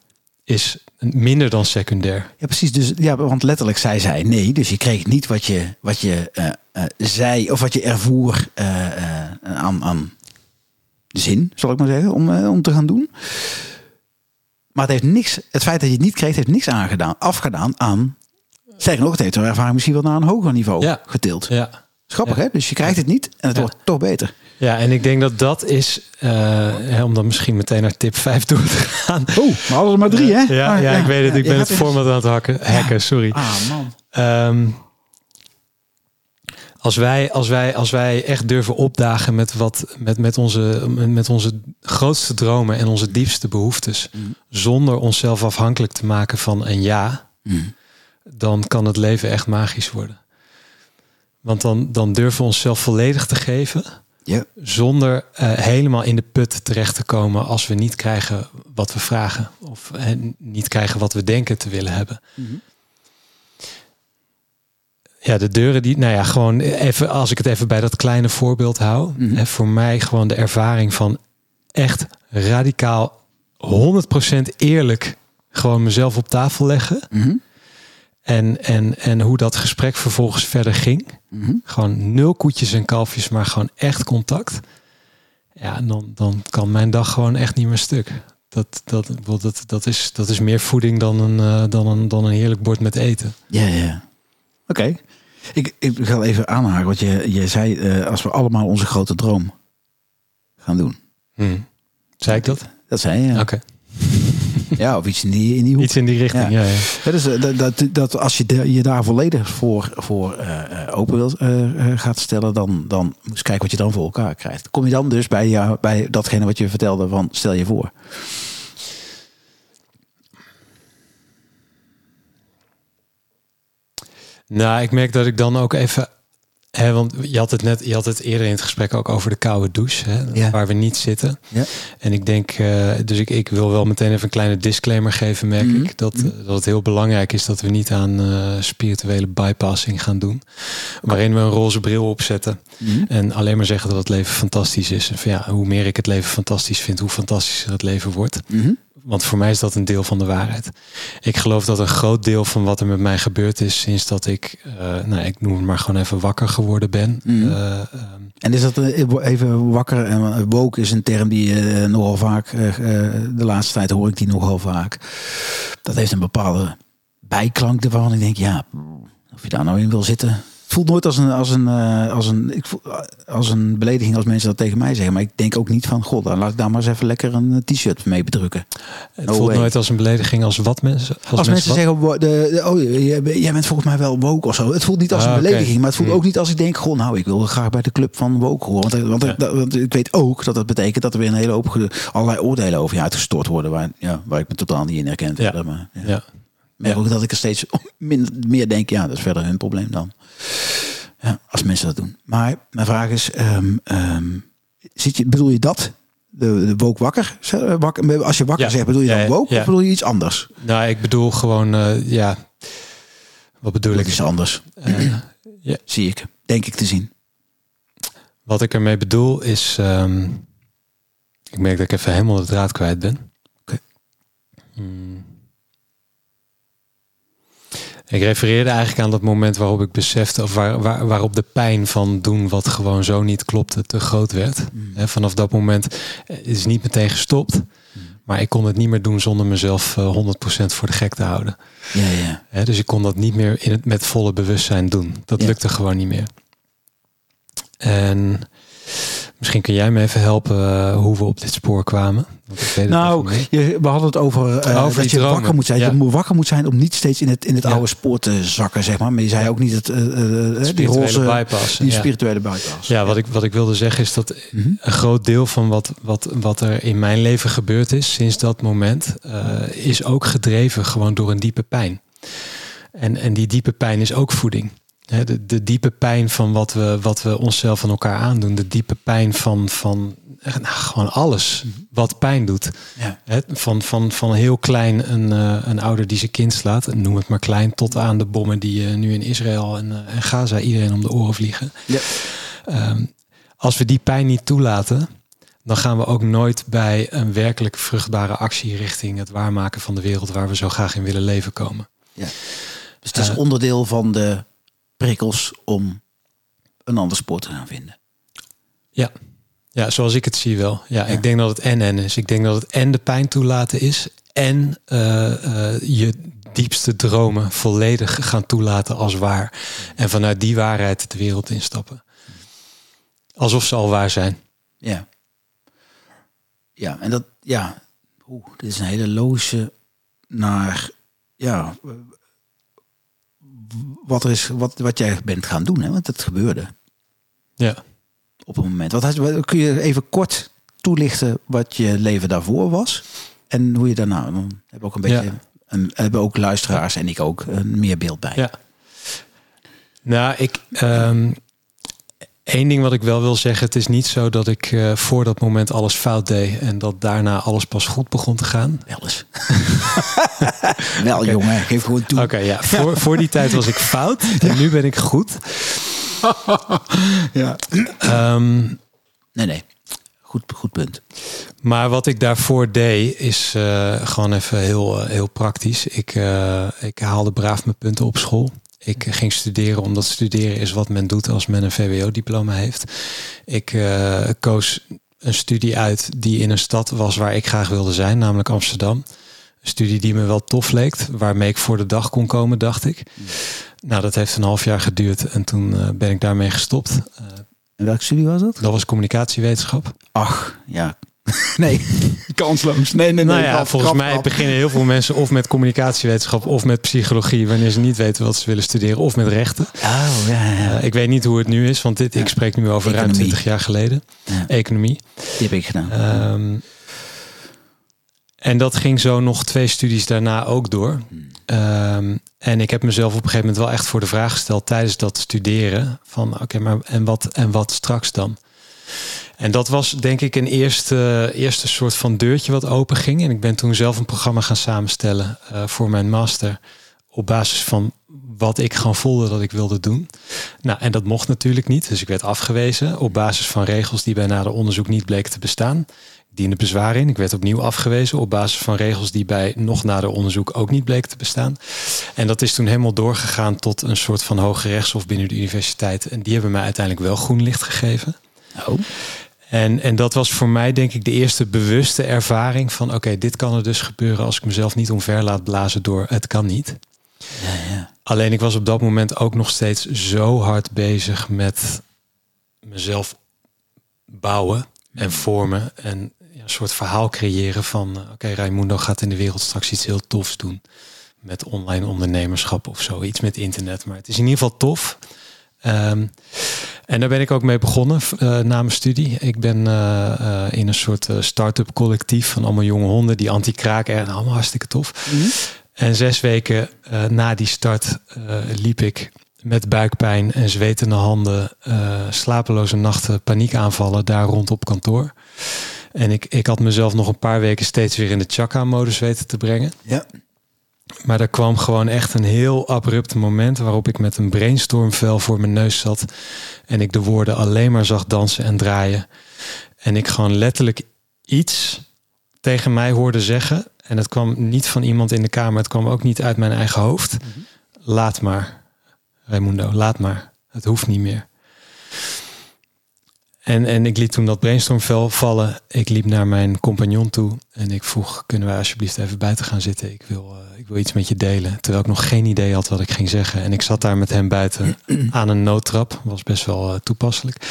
is minder dan secundair. Ja, precies. Dus, ja, want letterlijk zei zij nee. Dus je kreeg niet wat je, wat je eh, zei of wat je ervoer eh, aan, aan zin, zal ik maar zeggen, om, om te gaan doen. Maar het heeft niks, het feit dat je het niet kreeg, heeft niks aangedaan, afgedaan aan. Sterker nog, het heeft haar ervaring misschien wel naar een hoger niveau Ja. getild. Ja. Schappig, Ja. hè? Dus je krijgt het niet en het Ja. wordt toch beter. ja, en ik denk dat dat is, eh, hè, om dan misschien meteen naar tip 5 door te gaan. Oh, maar hadden er maar drie, hè? Ja, Ah, ja, ik weet het. ja, ik ben het format aan het hakken, hacken, sorry. Ah, man. Ehm, als, wij, als, wij, als wij echt durven opdagen met, wat, met, met, onze, met onze grootste dromen en onze diepste behoeftes, zonder onszelf afhankelijk te maken van een ja, Mm. dan kan het leven echt magisch worden. Want dan, dan durven we onszelf volledig te geven, Ja. zonder eh, helemaal in de put terecht te komen als we niet krijgen wat we vragen. Of niet krijgen wat we denken te willen hebben. Ja, de deuren die, nou ja, gewoon even als ik het even bij dat kleine voorbeeld hou. Mhm. Hè, voor mij gewoon de ervaring van echt radicaal 100% eerlijk gewoon mezelf op tafel leggen. Mhm. En, en, en hoe dat gesprek vervolgens verder ging. Mhm. Gewoon nul koetjes en kalfjes, maar gewoon echt contact. Ja, en dan, dan kan mijn dag gewoon echt niet meer stuk. Dat, dat, dat, dat, is, dat is meer voeding dan een, eh, dan, een, dan een heerlijk bord met eten. Ja, ja. Oké. Ik, ik ga even aanhaken, want je, je zei eh, als we allemaal onze grote droom gaan doen. Hm. Zei ik dat? Dat zei je. Ja, Oké. Ja of iets in die, in die hoek. Iets in die richting, ja. Ja. ja, dus, eh, dat, dat, dat als je de- je daar volledig voor, voor eh, eh, open wilt, eh, gaat stellen, dan, dan moet je eens kijken wat je dan voor elkaar krijgt. Kom je dan dus bij, bij datgene wat je vertelde van stel je voor. Nou, ik merk dat ik dan ook even. Hè, want je had het net, je had het eerder in het gesprek ook over de koude douche, hè, Ja. waar we niet zitten. Ja. En ik denk, eh, dus ik, ik wil wel meteen even een kleine disclaimer geven, merk Mhm. ik. Dat, eh, dat het heel belangrijk is dat we niet aan eh, spirituele bypassing gaan doen. Waarin we een roze bril opzetten en alleen maar zeggen dat het leven fantastisch is. En van, ja, hoe meer ik het leven fantastisch vind, hoe fantastischer het leven wordt. Want voor mij is dat een deel van de waarheid. Ik geloof dat een groot deel van wat er met mij gebeurd is sinds dat ik, eh, nou, ik noem het maar gewoon even wakker geworden ben. Mhm. Eh, En is dat eh, even wakker en woke is een term die eh, nogal vaak, de laatste tijd hoor ik die nogal vaak. Dat heeft een bepaalde bijklank waarvan ik denk, ja, of je daar nou in wil zitten. Het voelt nooit als een, als een, eh, als een, ik voel, als een belediging als mensen dat tegen mij zeggen. Maar ik denk ook niet van, god, dan laat ik daar maar eens even lekker een eh, t-shirt mee bedrukken. het No voelt way. nooit als een belediging als wat mensen. Als, Als, mensen zeggen, wo- de, de- oh, jij, bent volgens mij wel woke of zo. Het voelt niet als Ah, een belediging, maar het voelt Hmm. ook niet als ik denk, goh, nou, ik wil graag bij de club van woke horen. Want, want, Ja. dat- want ik weet ook dat dat betekent dat er weer een hele hoop allerlei oordelen over je uitgestort worden, waar, ja, waar ik me totaal niet in herken. Ja. verder, Maar, ja. Ja. Ja. ook dat ik er steeds *laughs* min, meer denk, ja, dat is verder hun probleem dan. Ja, als mensen dat doen. Maar mijn vraag is, ehm, ehm, zit je, bedoel je dat? De, de woke wakker? Zeg, wakker? Als je wakker Ja. zegt, bedoel je dan woke ja. of bedoel je iets anders? Nou, ik bedoel gewoon, eh, ja. Wat bedoel Dat ik? is anders. Eh, *clears throat* ja. Zie ik, denk ik te zien. Wat ik ermee bedoel is, ehm, ik merk dat ik even helemaal de draad kwijt ben. Oké. Hmm. Ik refereerde eigenlijk aan dat moment waarop ik besefte, of waar, waar, waarop de pijn van doen wat gewoon zo niet klopte te groot werd. Hè, vanaf dat moment eh, is het niet meteen gestopt, maar ik kon het niet meer doen zonder mezelf eh, 100% voor de gek te houden. Ja, ja. Dus ik kon dat niet meer in het, met volle bewustzijn doen. Dat Ja. lukte gewoon niet meer. En misschien kun jij me even helpen eh, hoe we op dit spoor kwamen. Nou, je, we hadden het over, eh, Over dat je dromen. wakker moet zijn. Ja. Je moet wakker moet zijn om niet steeds in het, in het Ja. oude spoor te zakken, zeg maar. Maar je zei ook niet het, eh, eh, die Spirituele roze, bypass. die ja. spirituele bypass. Ja, wat ik, wat ik wilde zeggen is dat Mhm. een groot deel van wat, wat, wat er in mijn leven gebeurd is sinds dat moment, is ook gedreven gewoon door een diepe pijn. En, en die diepe pijn is ook voeding. De, de diepe pijn van wat we, wat we onszelf aan elkaar aandoen. De diepe pijn van, van eh, nou, gewoon alles wat pijn doet. Ja. Van, van, van heel klein een, eh, een ouder die zijn kind slaat, noem het maar klein, tot aan de bommen die eh, nu in Israël en, en Gaza iedereen om de oren vliegen. Ja. Ehm, als we die pijn niet toelaten, dan gaan we ook nooit bij een werkelijk vruchtbare actie richting het waarmaken van de wereld waar we zo graag in willen leven komen. Dus het is onderdeel van de prikkels om een ander spoor te gaan vinden. Ja. Ja, zoals ik het zie wel. Ja, Ja. ik denk dat het en en is. Ik denk dat het en de pijn toelaten is en eh, eh, je diepste dromen volledig gaan toelaten als waar. En vanuit die waarheid de wereld instappen. Alsof ze al waar zijn. Ja. Ja, en dat, ja, oeh, dit is een hele logische naar, ja, wat er is, wat, wat jij bent gaan doen, hè? want het gebeurde Ja. op een moment. Wat, had- kun je even kort toelichten wat je leven daarvoor was en hoe je daarna, dan hebben we ook een beetje, Ja. en hebben ook luisteraars en ik ook een meer beeld bij. Ja. Nou, ik. ehm, Eén ding wat ik wel wil zeggen, het is niet zo dat ik uh, voor dat moment alles fout deed en dat daarna alles pas goed begon te gaan. *laughs* Wel eens. wel jongen, geef gewoon toe. Oké, ja. Voor, voor die tijd was ik fout *laughs* en nu ben ik goed. *laughs* ja. Um, nee, nee. Goed, goed punt. Maar wat ik daarvoor deed, is uh, gewoon even heel, uh, heel praktisch. Ik, uh, ik haalde braaf mijn punten op school. Ik ging studeren omdat studeren is wat men doet als men een VWO-diploma heeft. Ik uh, koos een studie uit die in een stad was waar ik graag wilde zijn, namelijk Amsterdam. Een studie die me wel tof leek, waarmee ik voor de dag kon komen, dacht ik. Nou, dat heeft een half jaar geduurd en toen uh, ben ik daarmee gestopt. Uh, en welke studie was dat? Dat was communicatiewetenschap. Ach, ja, *laughs* nee, kansloos. Nee, nee, nee. Nou ja, volgens mij beginnen heel veel mensen of met communicatiewetenschap of met psychologie, wanneer ze niet weten wat ze willen studeren, of met rechten. Oh, ja, ja. Uh, ik weet niet hoe het nu is, want dit, ik spreek nu over Economie. ruim 20 jaar geleden. Ja. Economie. Die heb ik gedaan. Um, en dat ging zo nog twee studies daarna ook door. Um, en ik heb mezelf op een gegeven moment wel echt voor de vraag gesteld tijdens dat studeren: van oké, okay, maar en wat, en wat straks dan? En dat was denk ik een eerste, eerste soort van deurtje wat open ging. En ik ben toen zelf een programma gaan samenstellen uh, voor mijn master. Op basis van wat ik gewoon voelde dat ik wilde doen. Nou, en dat mocht natuurlijk niet. Dus ik werd afgewezen op basis van regels die bij nader onderzoek niet bleken te bestaan. Ik diende bezwaar in. Ik werd opnieuw afgewezen op basis van regels die bij nog nader onderzoek ook niet bleken te bestaan. En dat is toen helemaal doorgegaan tot een soort van hoge rechtshof binnen de universiteit. En die hebben mij uiteindelijk wel groen licht gegeven. Oh. En, en dat was voor mij denk ik de eerste bewuste ervaring van oké, okay, dit kan er dus gebeuren als ik mezelf niet omver laat blazen door het kan niet. Ja, ja. Alleen ik was op dat moment ook nog steeds zo hard bezig met mezelf bouwen en vormen en een soort verhaal creëren van oké, okay, Raimundo gaat in de wereld straks iets heel tofs doen met online ondernemerschap of zo, iets met internet. Maar het is in ieder geval tof. Um, en daar ben ik ook mee begonnen uh, na mijn studie. Ik ben uh, uh, in een soort start-up collectief van allemaal jonge honden die anti-kraak en allemaal hartstikke tof. Mm -hmm. En zes weken na die start liep ik met buikpijn en zwetende handen, slapeloze nachten, paniekaanvallen daar rond op kantoor. En ik, ik had mezelf nog een paar weken steeds weer in de chakra-modus weten te brengen. Ja. Maar er kwam gewoon echt een heel abrupt moment waarop ik met een brainstormvel voor mijn neus zat. En ik de woorden alleen maar zag dansen en draaien. En ik gewoon letterlijk iets tegen mij hoorde zeggen. En het kwam niet van iemand in de kamer, het kwam ook niet uit mijn eigen hoofd. Mhm. Laat maar, Raimundo, laat maar. Het hoeft niet meer. En, en ik liet toen dat brainstormvel vallen. Ik liep naar mijn compagnon toe en ik vroeg: kunnen wij alsjeblieft even buiten gaan zitten? Ik wil, uh, ik wil iets met je delen. Terwijl ik nog geen idee had wat ik ging zeggen. En ik zat daar met hem buiten *clears throat* aan een noodtrap. Was best wel uh, toepasselijk.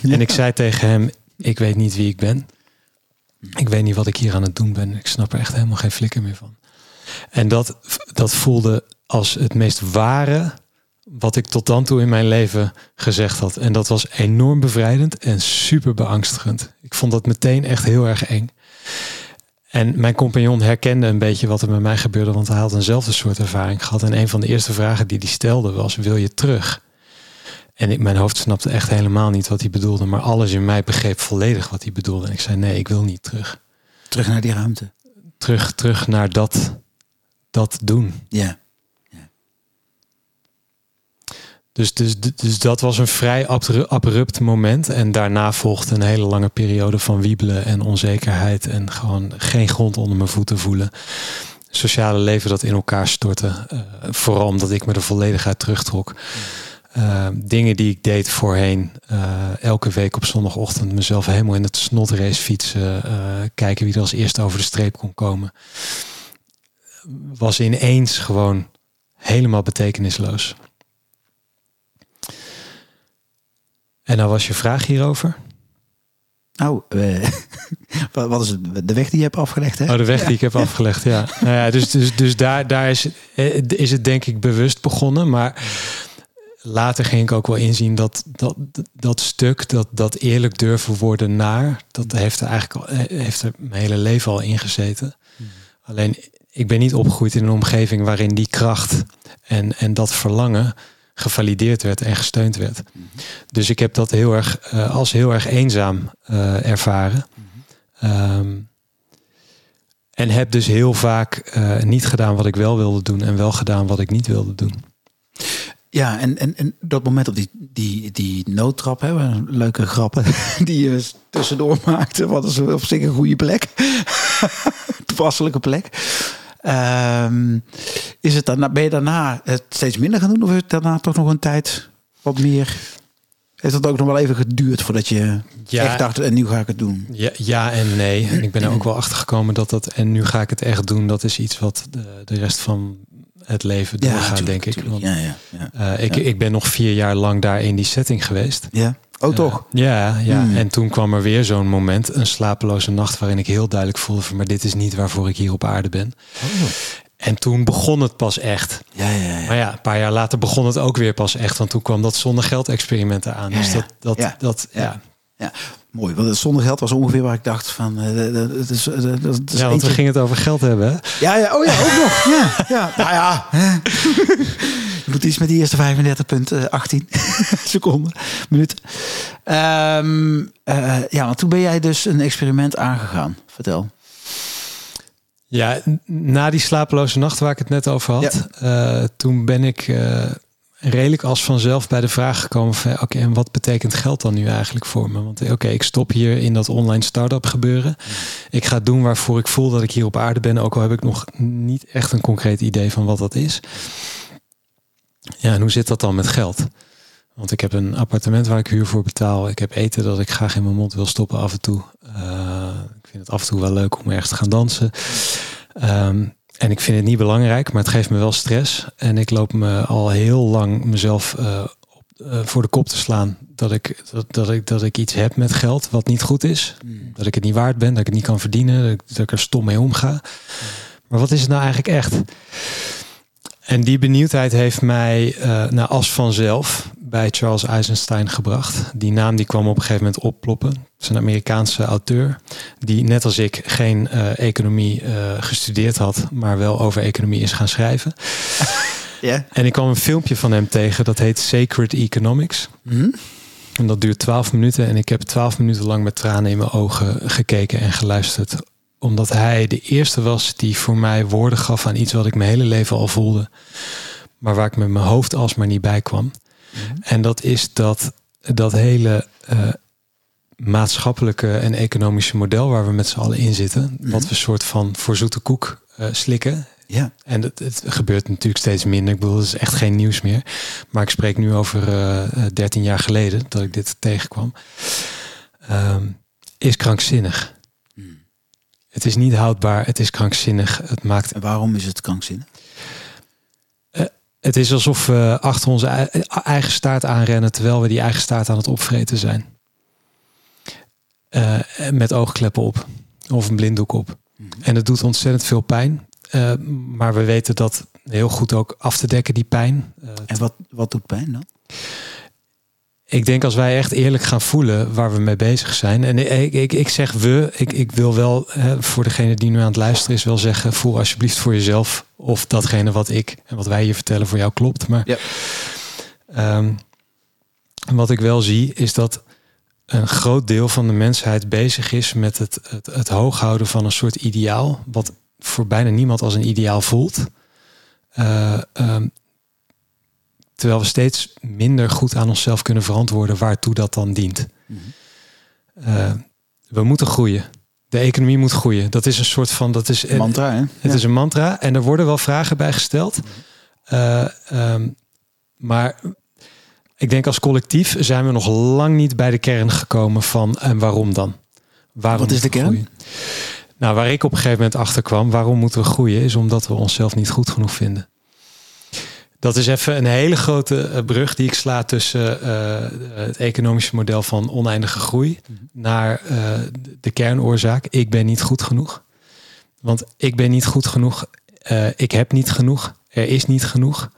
Ja. En ik zei tegen hem: Ik weet niet wie ik ben. Ik weet niet wat ik hier aan het doen ben. Ik snap er echt helemaal geen flikker meer van. En dat, dat voelde als het meest ware wat ik tot dan toe in mijn leven gezegd had. En dat was enorm bevrijdend en super beangstigend. Ik vond dat meteen echt heel erg eng. En mijn compagnon herkende een beetje wat er met mij gebeurde, want hij had eenzelfde soort ervaring gehad. En een van de eerste vragen die hij stelde was: Wil je terug? En ik, mijn hoofd snapte echt helemaal niet wat hij bedoelde, maar alles in mij begreep volledig wat hij bedoelde. En ik zei: Nee, ik wil niet terug. Terug naar die ruimte. Terug, terug naar dat, dat doen. Ja. Dus, dus, dus dat was een vrij abrupt moment. En daarna volgde een hele lange periode van wiebelen en onzekerheid. En gewoon geen grond onder mijn voeten voelen. Sociale leven dat in elkaar stortte. Uh, vooral omdat ik me er volledig uit terugtrok. Uh, dingen die ik deed voorheen. Uh, elke week op zondagochtend mezelf helemaal in het snotrace fietsen. kijken wie er als eerste over de streep kon komen. Was ineens gewoon helemaal betekenisloos. En nou was je vraag hierover? Nou, *laughs* uh, wat is het? De weg die je hebt afgelegd, hè? Oh, de weg die ik heb afgelegd, ja. *laughs* nou ja dus dus, dus daar, daar is, is het denk ik bewust begonnen. Maar later ging ik ook wel inzien dat dat, dat stuk, dat, dat eerlijk durven worden naar... dat heeft er eigenlijk al, heeft er mijn hele leven al ingezeten. Hmm. Alleen, ik ben niet opgegroeid in een omgeving waarin die kracht en, en dat verlangen gevalideerd werd en gesteund werd. Dus ik heb dat heel erg eh, als heel erg eenzaam eh, ervaren. Ehm, en heb dus heel vaak eh, niet gedaan wat ik wel wilde doen en wel gedaan wat ik niet wilde doen. Ja, en, en, en dat moment op die, die, die noodtrap, hè, leuke grappen *laughs* die je tussendoor maakte, wat is op zich een goede plek. *laughs* Toepasselijke plek. Ehm, is het dan, ben je daarna het steeds minder gaan doen of is het daarna toch nog een tijd wat meer? Heeft het ook nog wel even geduurd voordat je Ja. echt dacht, en nu ga ik het doen? Ja, ja en nee. En ik ben er ook wel achter gekomen dat dat en nu ga ik het echt doen. Dat is iets wat de, de rest van het leven doorgaat, denk ik. Want, Ja, ja, ja. eh, ik, ik ben nog vier jaar lang daar in die setting geweest. ja. Oh, toch? Eh, ja, ja. Hmm. en toen kwam er weer zo'n moment, een slapeloze nacht, waarin ik heel duidelijk voelde van, maar dit is niet waarvoor ik hier op aarde ben. En toen begon het pas echt. Ja, ja, ja. Maar ja, een paar jaar later begon het ook weer pas echt, want toen kwam dat zonder geld experiment aan. Dus dat, dat, Ja. dat, ja. Ja. Mooi. Want het zonder geld was ongeveer waar ik dacht van... eh, dat- dat- dat is, is Ja, want we gingen het over geld hebben. Hè? Ja, ja, oh ja, ook nog. Ja, ja. *laughs* Nou ja. *laughs* moet iets met die eerste 35 punten, 18 seconden, minuten. Ehm, eh, ja, want toen ben jij dus een experiment aangegaan. Vertel. Ja, na die slapeloze nacht waar ik het net over had, eh, toen ben ik eh, redelijk als vanzelf bij de vraag gekomen van, oké, en wat betekent geld dan nu eigenlijk voor me? Want oké, ik stop hier in dat online start-up gebeuren. Ik ga doen waarvoor ik voel dat ik hier op aarde ben, ook al heb ik nog niet echt een concreet idee van wat dat is. Ja, en hoe zit dat dan met geld? Want ik heb een appartement waar ik huur voor betaal. Ik heb eten dat ik graag in mijn mond wil stoppen af en toe. Eh, ik vind het af en toe wel leuk om ergens te gaan dansen. Ehm, en ik vind het niet belangrijk, maar het geeft me wel stress. En ik loop me al heel lang mezelf eh, op, eh, voor de kop te slaan dat ik, dat, dat, ik, dat ik iets heb met geld wat niet goed is. Dat ik het niet waard ben, dat ik het niet kan verdienen, dat ik, dat ik er stom mee omga. Maar wat is het nou eigenlijk echt? En die benieuwdheid heeft mij eh naar als vanzelf bij Charles Eisenstein gebracht. Die naam die kwam op een gegeven moment opploppen. Het is een Amerikaanse auteur die net als ik geen eh, economie eh, gestudeerd had, maar wel over economie is gaan schrijven. *laughs* Ja. En ik kwam een filmpje van hem tegen, dat heet Sacred Economics. Hm? En dat duurt 12 minuten en ik heb 12 minuten lang met tranen in mijn ogen gekeken en geluisterd. Omdat hij de eerste was die voor mij woorden gaf aan iets wat ik mijn hele leven al voelde. Maar waar ik met mijn hoofd alsmaar niet bij kwam. En dat is dat, dat hele eh, maatschappelijke en economische model waar we met z'n allen in zitten. Wat we soort van voor zoete koek eh, slikken. Ja. En het, het gebeurt natuurlijk steeds minder. Ik bedoel, het is echt geen nieuws meer. Maar ik spreek nu over eh, eh, 13 jaar geleden dat ik dit tegenkwam. Ehm, is krankzinnig. Het is niet houdbaar, het is krankzinnig. Het maakt En waarom is het krankzinnig? het is alsof we achter onze ei- eigen staart aanrennen terwijl we die eigen staart aan het opvreten zijn. Eh, met oogkleppen op of een blinddoek op. En het doet ontzettend veel pijn. Eh, maar we weten dat heel goed ook af te dekken, die pijn. Eh, En wat, wat doet pijn dan? Ik denk als wij echt eerlijk gaan voelen waar we mee bezig zijn. En ik, ik, ik zeg we, ik, ik wil wel hè, voor degene die nu aan het luisteren is, wel zeggen: voel alsjeblieft voor jezelf of datgene wat ik en wat wij hier vertellen voor jou klopt. Maar Ja. ehm, wat ik wel zie is dat een groot deel van de mensheid bezig is met het, het, het hooghouden van een soort ideaal, wat voor bijna niemand als een ideaal voelt. Eh, ehm, terwijl we steeds minder goed aan onszelf kunnen verantwoorden waartoe dat dan dient. Eh, we moeten groeien. De economie moet groeien. Dat is een soort van. Dat is, Mantra, hè? het is een mantra en er worden wel vragen bij gesteld. Eh, ehm, maar ik denk als collectief zijn we nog lang niet bij de kern gekomen van en waarom dan? Waarom Wat is de kern? groeien? Nou, waar ik op een gegeven moment achter kwam, waarom moeten we groeien, is omdat we onszelf niet goed genoeg vinden. Dat is even een hele grote eh, brug die ik sla tussen eh, het economische model van oneindige groei naar eh, de kernoorzaak. Ik ben niet goed genoeg. Want ik ben niet goed genoeg. ik heb niet genoeg. Er is niet genoeg.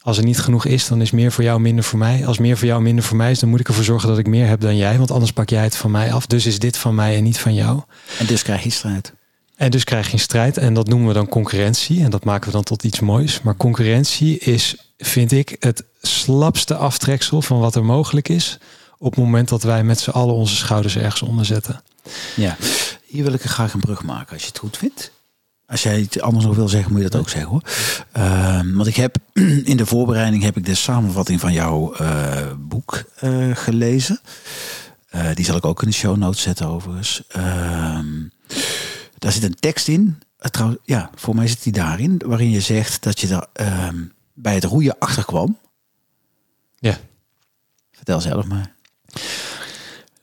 Als er niet genoeg is, dan is meer voor jou minder voor mij. Als meer voor jou minder voor mij is, dan moet ik ervoor zorgen dat ik meer heb dan jij. Want anders pak jij het van mij af. Dus is dit van mij en niet van jou. En dus krijg je strijd. En dus krijg je een strijd en dat noemen we dan concurrentie. En dat maken we dan tot iets moois. Maar concurrentie is, vind ik, het, slapste aftreksel van wat er mogelijk is. Op het moment dat wij met z'n allen onze schouders ergens onder zetten. Ja, hier wil ik graag een brug maken als je het goed vindt. Als jij het anders nog wil zeggen, moet je dat ook zeggen hoor. Ehm, want ik heb *clears throat* in de voorbereiding heb ik de samenvatting van jouw eh, boek eh, gelezen. Eh, die zal ik ook in de show notes zetten overigens. Ehm, daar zit een tekst in. trouwens, ja, voor mij zit die daarin. Waarin je zegt dat je er ehm, bij het roeien achter kwam. Ja. Vertel zelf maar.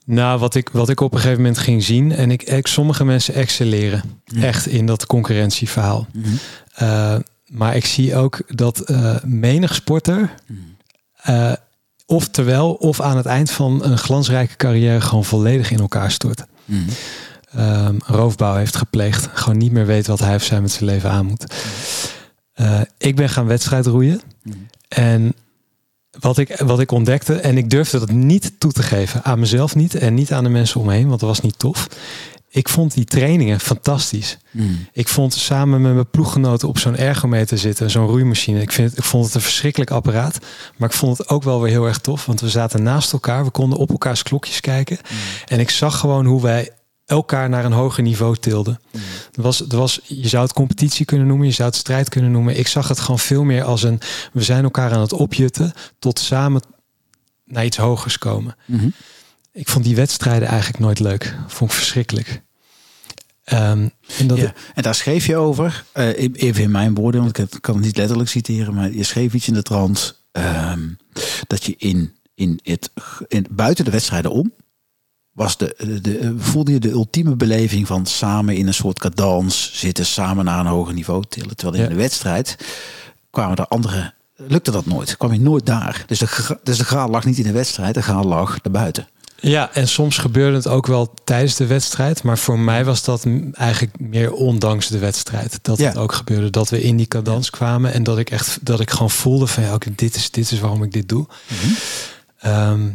Nou, wat ik, wat ik op een gegeven moment ging zien. En ik, ik sommige mensen excelleren echt in dat concurrentieverhaal. Mhm. Uh, maar ik zie ook dat uh, menig sporter. Uh, oftewel, of aan het eind van een glansrijke carrière gewoon volledig in elkaar stort. Mhm. Um, roofbouw heeft gepleegd. Gewoon niet meer weet wat hij of zij met zijn leven aan moet. ik ben gaan wedstrijdroeien. Mhm. En wat ik, wat ik ontdekte, en ik durfde dat niet toe te geven, aan mezelf niet en niet aan de mensen omheen, want dat was niet tof. Ik vond die trainingen fantastisch. Mm. Ik vond samen met mijn ploeggenoten op zo'n ergometer zitten, zo'n roeimachine. Ik, vind het, ik vond het een verschrikkelijk apparaat, maar ik vond het ook wel weer heel erg tof, want we zaten naast elkaar, we konden op elkaars klokjes kijken. Mm. En ik zag gewoon hoe wij elkaar naar een hoger niveau tilden. Mm. Was, het was, je zou het competitie kunnen noemen, je zou het strijd kunnen noemen. Ik zag het gewoon veel meer als een, we zijn elkaar aan het opjutten tot samen naar iets hogers komen. Mhm. Ik vond die wedstrijden eigenlijk nooit leuk. Vond ik verschrikkelijk. Ehm, en, dat Ja, en daar schreef je over, eh, even in mijn woorden, want ik kan het niet letterlijk citeren, maar je schreef iets in de trant ehm, dat je in, in het, in, buiten de wedstrijden om, was de, de, de- voelde je de ultieme beleving van samen in een soort cadans zitten, samen naar een hoger niveau tillen. Terwijl in Ja. de wedstrijd kwamen er andere, lukte dat nooit, kwam je nooit daar. Dus de, dus de graal lag niet in de wedstrijd, de graal lag daarbuiten. Ja, en soms gebeurde het ook wel tijdens de wedstrijd. Maar voor mij was dat eigenlijk meer ondanks de wedstrijd. Dat Ja. het ook gebeurde. Dat we in die cadans kwamen. En dat ik echt dat ik gewoon voelde van ja, oké, dit, is, dit is waarom ik dit doe. Ehm,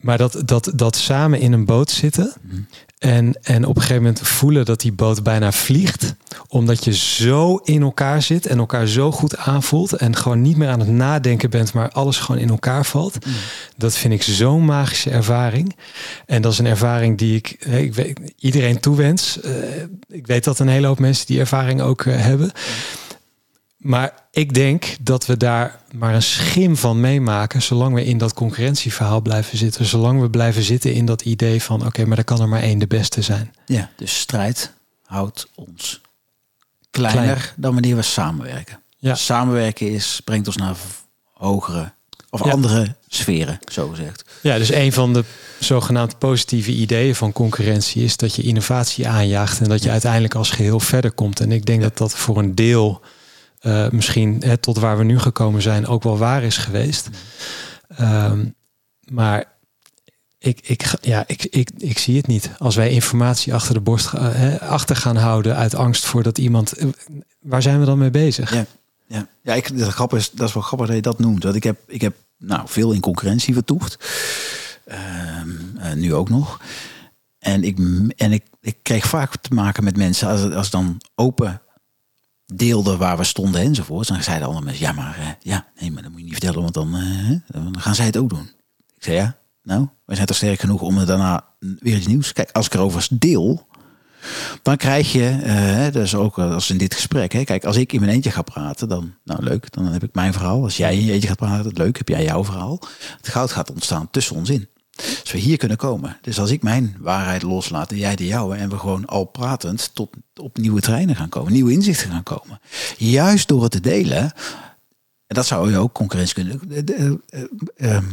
maar dat, dat, dat samen in een boot zitten. En, en op een gegeven moment voelen dat die boot bijna vliegt. Omdat je zo in elkaar zit en elkaar zo goed aanvoelt. En gewoon niet meer aan het nadenken bent, maar alles gewoon in elkaar valt. Dat vind ik zo'n magische ervaring. En dat is een ervaring die ik, ik weet, iedereen toewens. Eh, ik weet dat een hele hoop mensen die ervaring ook eh, hebben. Maar ik denk dat we daar maar een schim van meemaken, zolang we in dat concurrentieverhaal blijven zitten. Zolang we blijven zitten in dat idee van, oké, maar er kan er maar één de beste zijn. Ja, dus strijd houdt ons kleiner Klein. dan wanneer we samenwerken. Ja. Samenwerken is, brengt ons naar hogere of Ja. andere sferen, zo gezegd. Ja, dus een van de zogenaamd positieve ideeën van concurrentie is dat je innovatie aanjaagt en dat je uiteindelijk als geheel verder komt. En ik denk dat dat voor een deel eh, misschien hè, tot waar we nu gekomen zijn ook wel waar is geweest. Ehm, maar ik, ik, ja, ik, ik, ik zie het niet. Als wij informatie achter de borst hè, achter gaan houden uit angst voor dat iemand. eh, Waar zijn we dan mee bezig? Ja, ja. ja ik, dat, grappig is, dat is wel grappig dat je dat noemt. Want ik heb, ik heb nou, veel in concurrentie vertoefd. Ehm, eh, nu ook nog. En, ik, en ik, ik kreeg vaak te maken met mensen als, als dan open deelde waar we stonden enzovoort. Dan zeiden andere mensen, ja maar, eh, ja, nee, maar dat moet je niet vertellen, want dan, eh, dan gaan zij het ook doen. Ik zei, ja, nou, wij zijn toch sterk genoeg om er daarna weer iets nieuws. Kijk, als ik erover deel, dan krijg je, is ook als in dit gesprek. Hè, kijk, als ik in mijn eentje ga praten, dan, nou leuk, dan heb ik mijn verhaal. Als jij in je eentje gaat praten, leuk, heb jij jouw verhaal. Het goud gaat ontstaan tussen ons in. Als we hier kunnen komen. Dus als ik mijn waarheid loslaat en jij de jouwe. En we gewoon al pratend tot op nieuwe terreinen gaan komen. Nieuwe inzichten gaan komen. Juist door het te delen. En dat zou je ook concurrentie kunnen eh, eh, eh, ehm,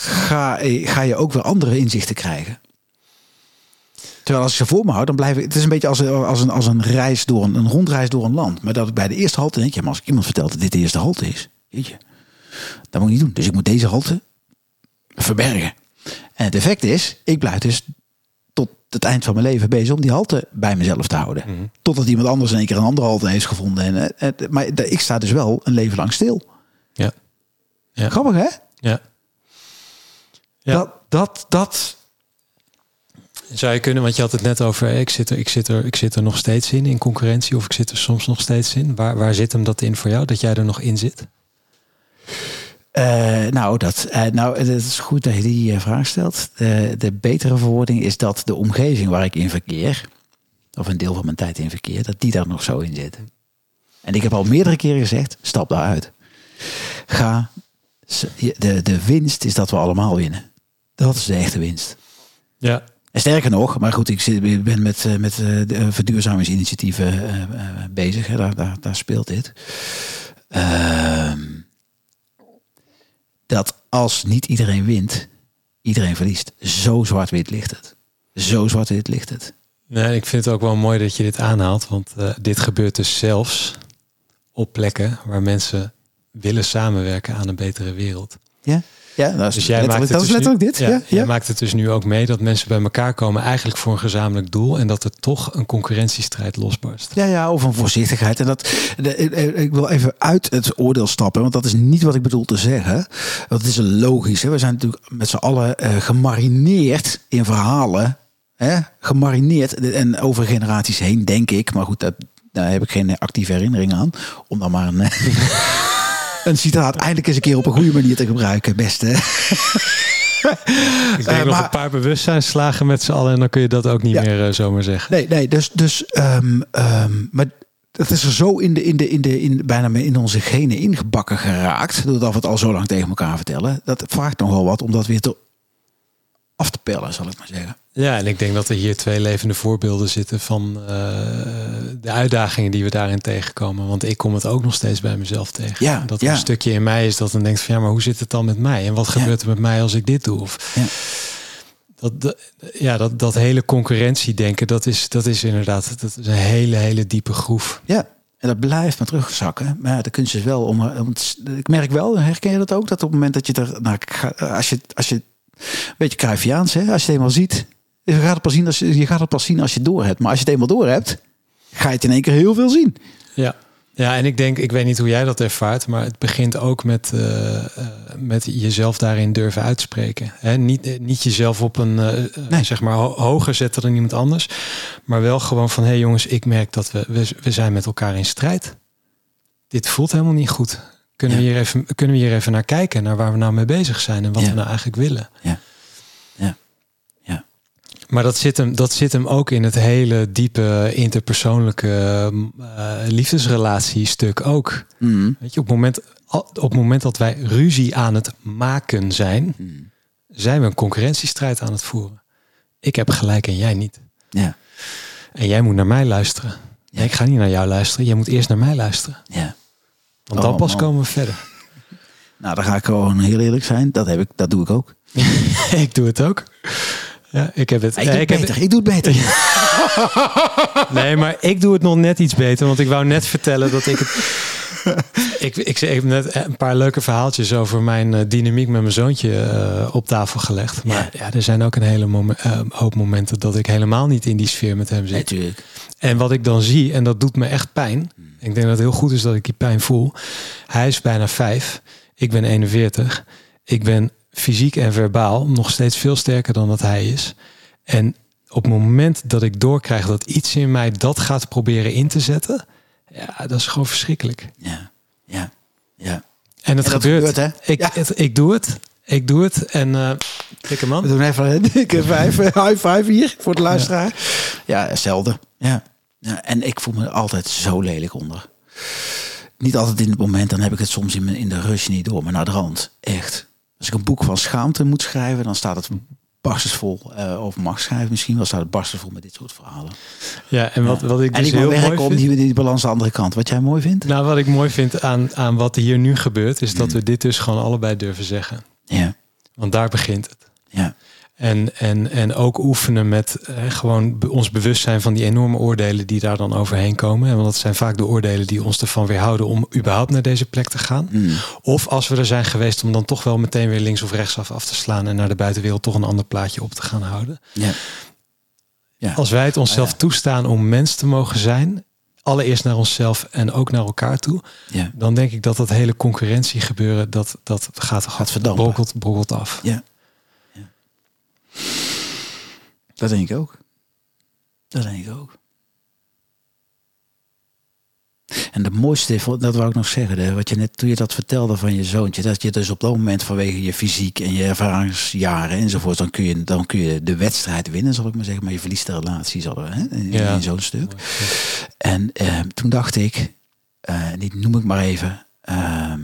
Ga, je ook weer andere inzichten krijgen. Terwijl als ik ze voor me hou, dan blijf ik. Het is een beetje als, als, een, als een reis door een, een rondreis door een land. Maar dat ik bij de eerste halte denk, ja, maar als ik iemand vertel dat dit de eerste halte is, weet je, dat moet ik niet doen. Dus ik moet deze halte verbergen. En het effect is, ik blijf dus tot het eind van mijn leven bezig om die halte bij mezelf te houden. Totdat iemand anders in één keer een andere halte heeft gevonden. En, eh, het- maar ik sta dus wel een leven lang stil. Ja. Ja. Grappig hè? Ja. Ja. Dat, dat, dat, Zou je kunnen, want je had het net over, ik zit er, ik zit er, ik zit er nog steeds in, in concurrentie, of ik zit er soms nog steeds in. Waar, waar zit hem dat in voor jou, dat jij er nog in zit? Uh, nou, dat, uh, nou, het is goed dat je die uh, vraag stelt. de betere verwoording is dat de omgeving waar ik in verkeer, of een deel van mijn tijd in verkeer, dat die daar nog zo in zit. En ik heb al meerdere keren gezegd, stap daaruit. Ga, de, de winst is dat we allemaal winnen. Dat is de echte winst. Ja. En sterker nog, maar goed, ik, zit, ben met, met de verduurzamingsinitiatieven bezig. Daar, daar, daar speelt dit. Ehm dat als niet iedereen wint, iedereen verliest. Zo zwart-wit ligt het. Zo zwart-wit ligt het. Nee, ik vind het ook wel mooi dat je dit aanhaalt, want uh, dit gebeurt dus zelfs op plekken waar mensen willen samenwerken aan een betere wereld. Ja. Ja, dat is, dus jij maakt het dus letterlijk dit. Ja, ja, Jij maakt het dus nu ook mee dat mensen bij elkaar komen eigenlijk voor een gezamenlijk doel en dat er toch een concurrentiestrijd losbarst. Ja, ja, of een voorzichtigheid. En dat, ik wil even uit het oordeel stappen, want dat is niet wat ik bedoel te zeggen. Dat is logisch. Hè? We zijn natuurlijk met z'n allen uh, gemarineerd in verhalen. Hè? Gemarineerd en over generaties heen, denk ik. Maar goed, dat, daar heb ik geen actieve herinnering aan. Om dan maar een. *laughs* een citaat eindelijk eens een keer op een goede manier te gebruiken, beste. Ik denk uh, nog een paar bewustzijnslagen met z'n allen en dan kun je dat ook niet meer uh, zomaar zeggen. Nee, nee, dus, dus um, um, maar dat is er zo in de, in de, in de, in, bijna in onze genen ingebakken geraakt, doordat we het al zo lang tegen elkaar vertellen. Dat vraagt nogal wat om dat weer te af te pellen, zal ik maar zeggen. Ja, en ik denk dat er hier twee levende voorbeelden zitten van uh, de uitdagingen die we daarin tegenkomen. Want ik kom het ook nog steeds bij mezelf tegen. Ja, dat ja. een stukje in mij is dat dan denkt van ja, maar hoe zit het dan met mij? En wat gebeurt er met mij als ik dit doe? Of, ja. Dat, dat, ja, dat, dat hele concurrentiedenken, dat is, dat is inderdaad dat is een hele, hele diepe groef. Ja, en dat blijft maar terugzakken. Maar ja, de kunst is wel om. Want ik merk wel, herken je dat ook? Dat op het moment dat je er. Nou, als je, als je beetje Cruyffiaans, hè, als je het eenmaal ziet, je gaat het pas zien als je, je gaat het pas zien als je het door hebt. Maar als je het eenmaal door hebt, ga je het in één keer heel veel zien. Ja. Ja, en ik denk, ik weet niet hoe jij dat ervaart, maar het begint ook met, uh, met jezelf daarin durven uitspreken. Niet, niet jezelf op een, uh, nee. zeg maar, hoger zetten dan iemand anders, maar wel gewoon van, hé hey jongens, ik merk dat we, we, we zijn met elkaar in strijd. Dit voelt helemaal niet goed. Kunnen, ja. we hier even, kunnen we hier even naar kijken, naar waar we nou mee bezig zijn en wat ja. we nou eigenlijk willen. Ja. Ja. Ja. Maar dat zit, hem, dat zit hem ook in het hele diepe interpersoonlijke uh, liefdesrelatiestuk ook. Mm. Weet je, op het, moment, op het moment dat wij ruzie aan het maken zijn, mm. zijn we een concurrentiestrijd aan het voeren. Ik heb gelijk en jij niet. Ja. En jij moet naar mij luisteren. Nee, ik ga niet naar jou luisteren. Jij moet eerst naar mij luisteren. Ja. Want dan Oh, pas man. komen we verder. *laughs* Nou, dan ga ik gewoon heel eerlijk zijn. Dat, heb ik, dat doe ik ook. *laughs* ik doe het ook. Ja, ik heb het. Ik doe ik het heb beter. Ik doe het beter. *laughs* Nee, maar ik doe het nog net iets beter. Want ik wou net vertellen dat ik het. ik, ik, ik heb net een paar leuke verhaaltjes over mijn uh, dynamiek met mijn zoontje uh, op tafel gelegd. Maar ja. ja, er zijn ook een hele uh, hoop momenten dat ik helemaal niet in die sfeer met hem zit. Natuurlijk. En wat ik dan zie, en dat doet me echt pijn. Ik denk dat het heel goed is dat ik die pijn voel. Hij is bijna vijf. Ik ben 41. Ik ben fysiek en verbaal nog steeds veel sterker dan dat hij is. En op het moment dat ik doorkrijg dat iets in mij dat gaat proberen in te zetten, ja, dat is gewoon verschrikkelijk. Ja, ja, ja. En het En gebeurt. gebeurt, hè? Ik, Ja. het, ik doe het. Ik doe het. En uh, dikke man. We doen even een dikke *laughs* vijf, high five hier voor de luisteraar. Ja, hetzelfde. Ja. Ja. En ik voel me altijd zo lelijk onder. Niet altijd in het moment, dan heb ik het soms in, mijn, in de rush niet door, maar naar de rand. Echt. Als ik een boek van schaamte moet schrijven, dan staat het barstensvol. Uh, of mag schrijven misschien, wel staat het barstensvol met dit soort verhalen. Ja, en wat, wat ik en dus ik heel mooi om vind... die, die balans aan de andere kant. Wat jij mooi vindt? Nou, wat ik mooi vind aan, aan wat hier nu gebeurt, is dat we dit dus gewoon allebei durven zeggen. Ja, Want daar begint het. ja, En, en, en ook oefenen met eh, gewoon ons bewustzijn van die enorme oordelen die daar dan overheen komen. En want dat zijn vaak de oordelen die ons ervan weerhouden om überhaupt naar deze plek te gaan. Mm. Of als we er zijn geweest om dan toch wel meteen weer links of rechtsaf af te slaan en naar de buitenwereld toch een ander plaatje op te gaan houden. ja. ja. Als wij het onszelf Ah, ja. toestaan om mens te mogen zijn, allereerst naar onszelf en ook naar elkaar toe, dan denk ik dat dat hele concurrentie gebeuren, dat, dat gaat, gaat brokkelt, brokkelt af. Ja. Dat denk ik ook. Dat denk ik ook. En de mooiste, dat wou ik nog zeggen, hè, wat je net toen je dat vertelde van je zoontje, dat je dus op dat moment vanwege je fysiek en je ervaringsjaren enzovoort, dan kun je, dan kun je de wedstrijd winnen, zal ik maar zeggen, maar je verliest de relatie, zal er, hè, in, Ja. zo'n stuk. En eh, toen dacht ik, eh die noem ik maar even, ehm,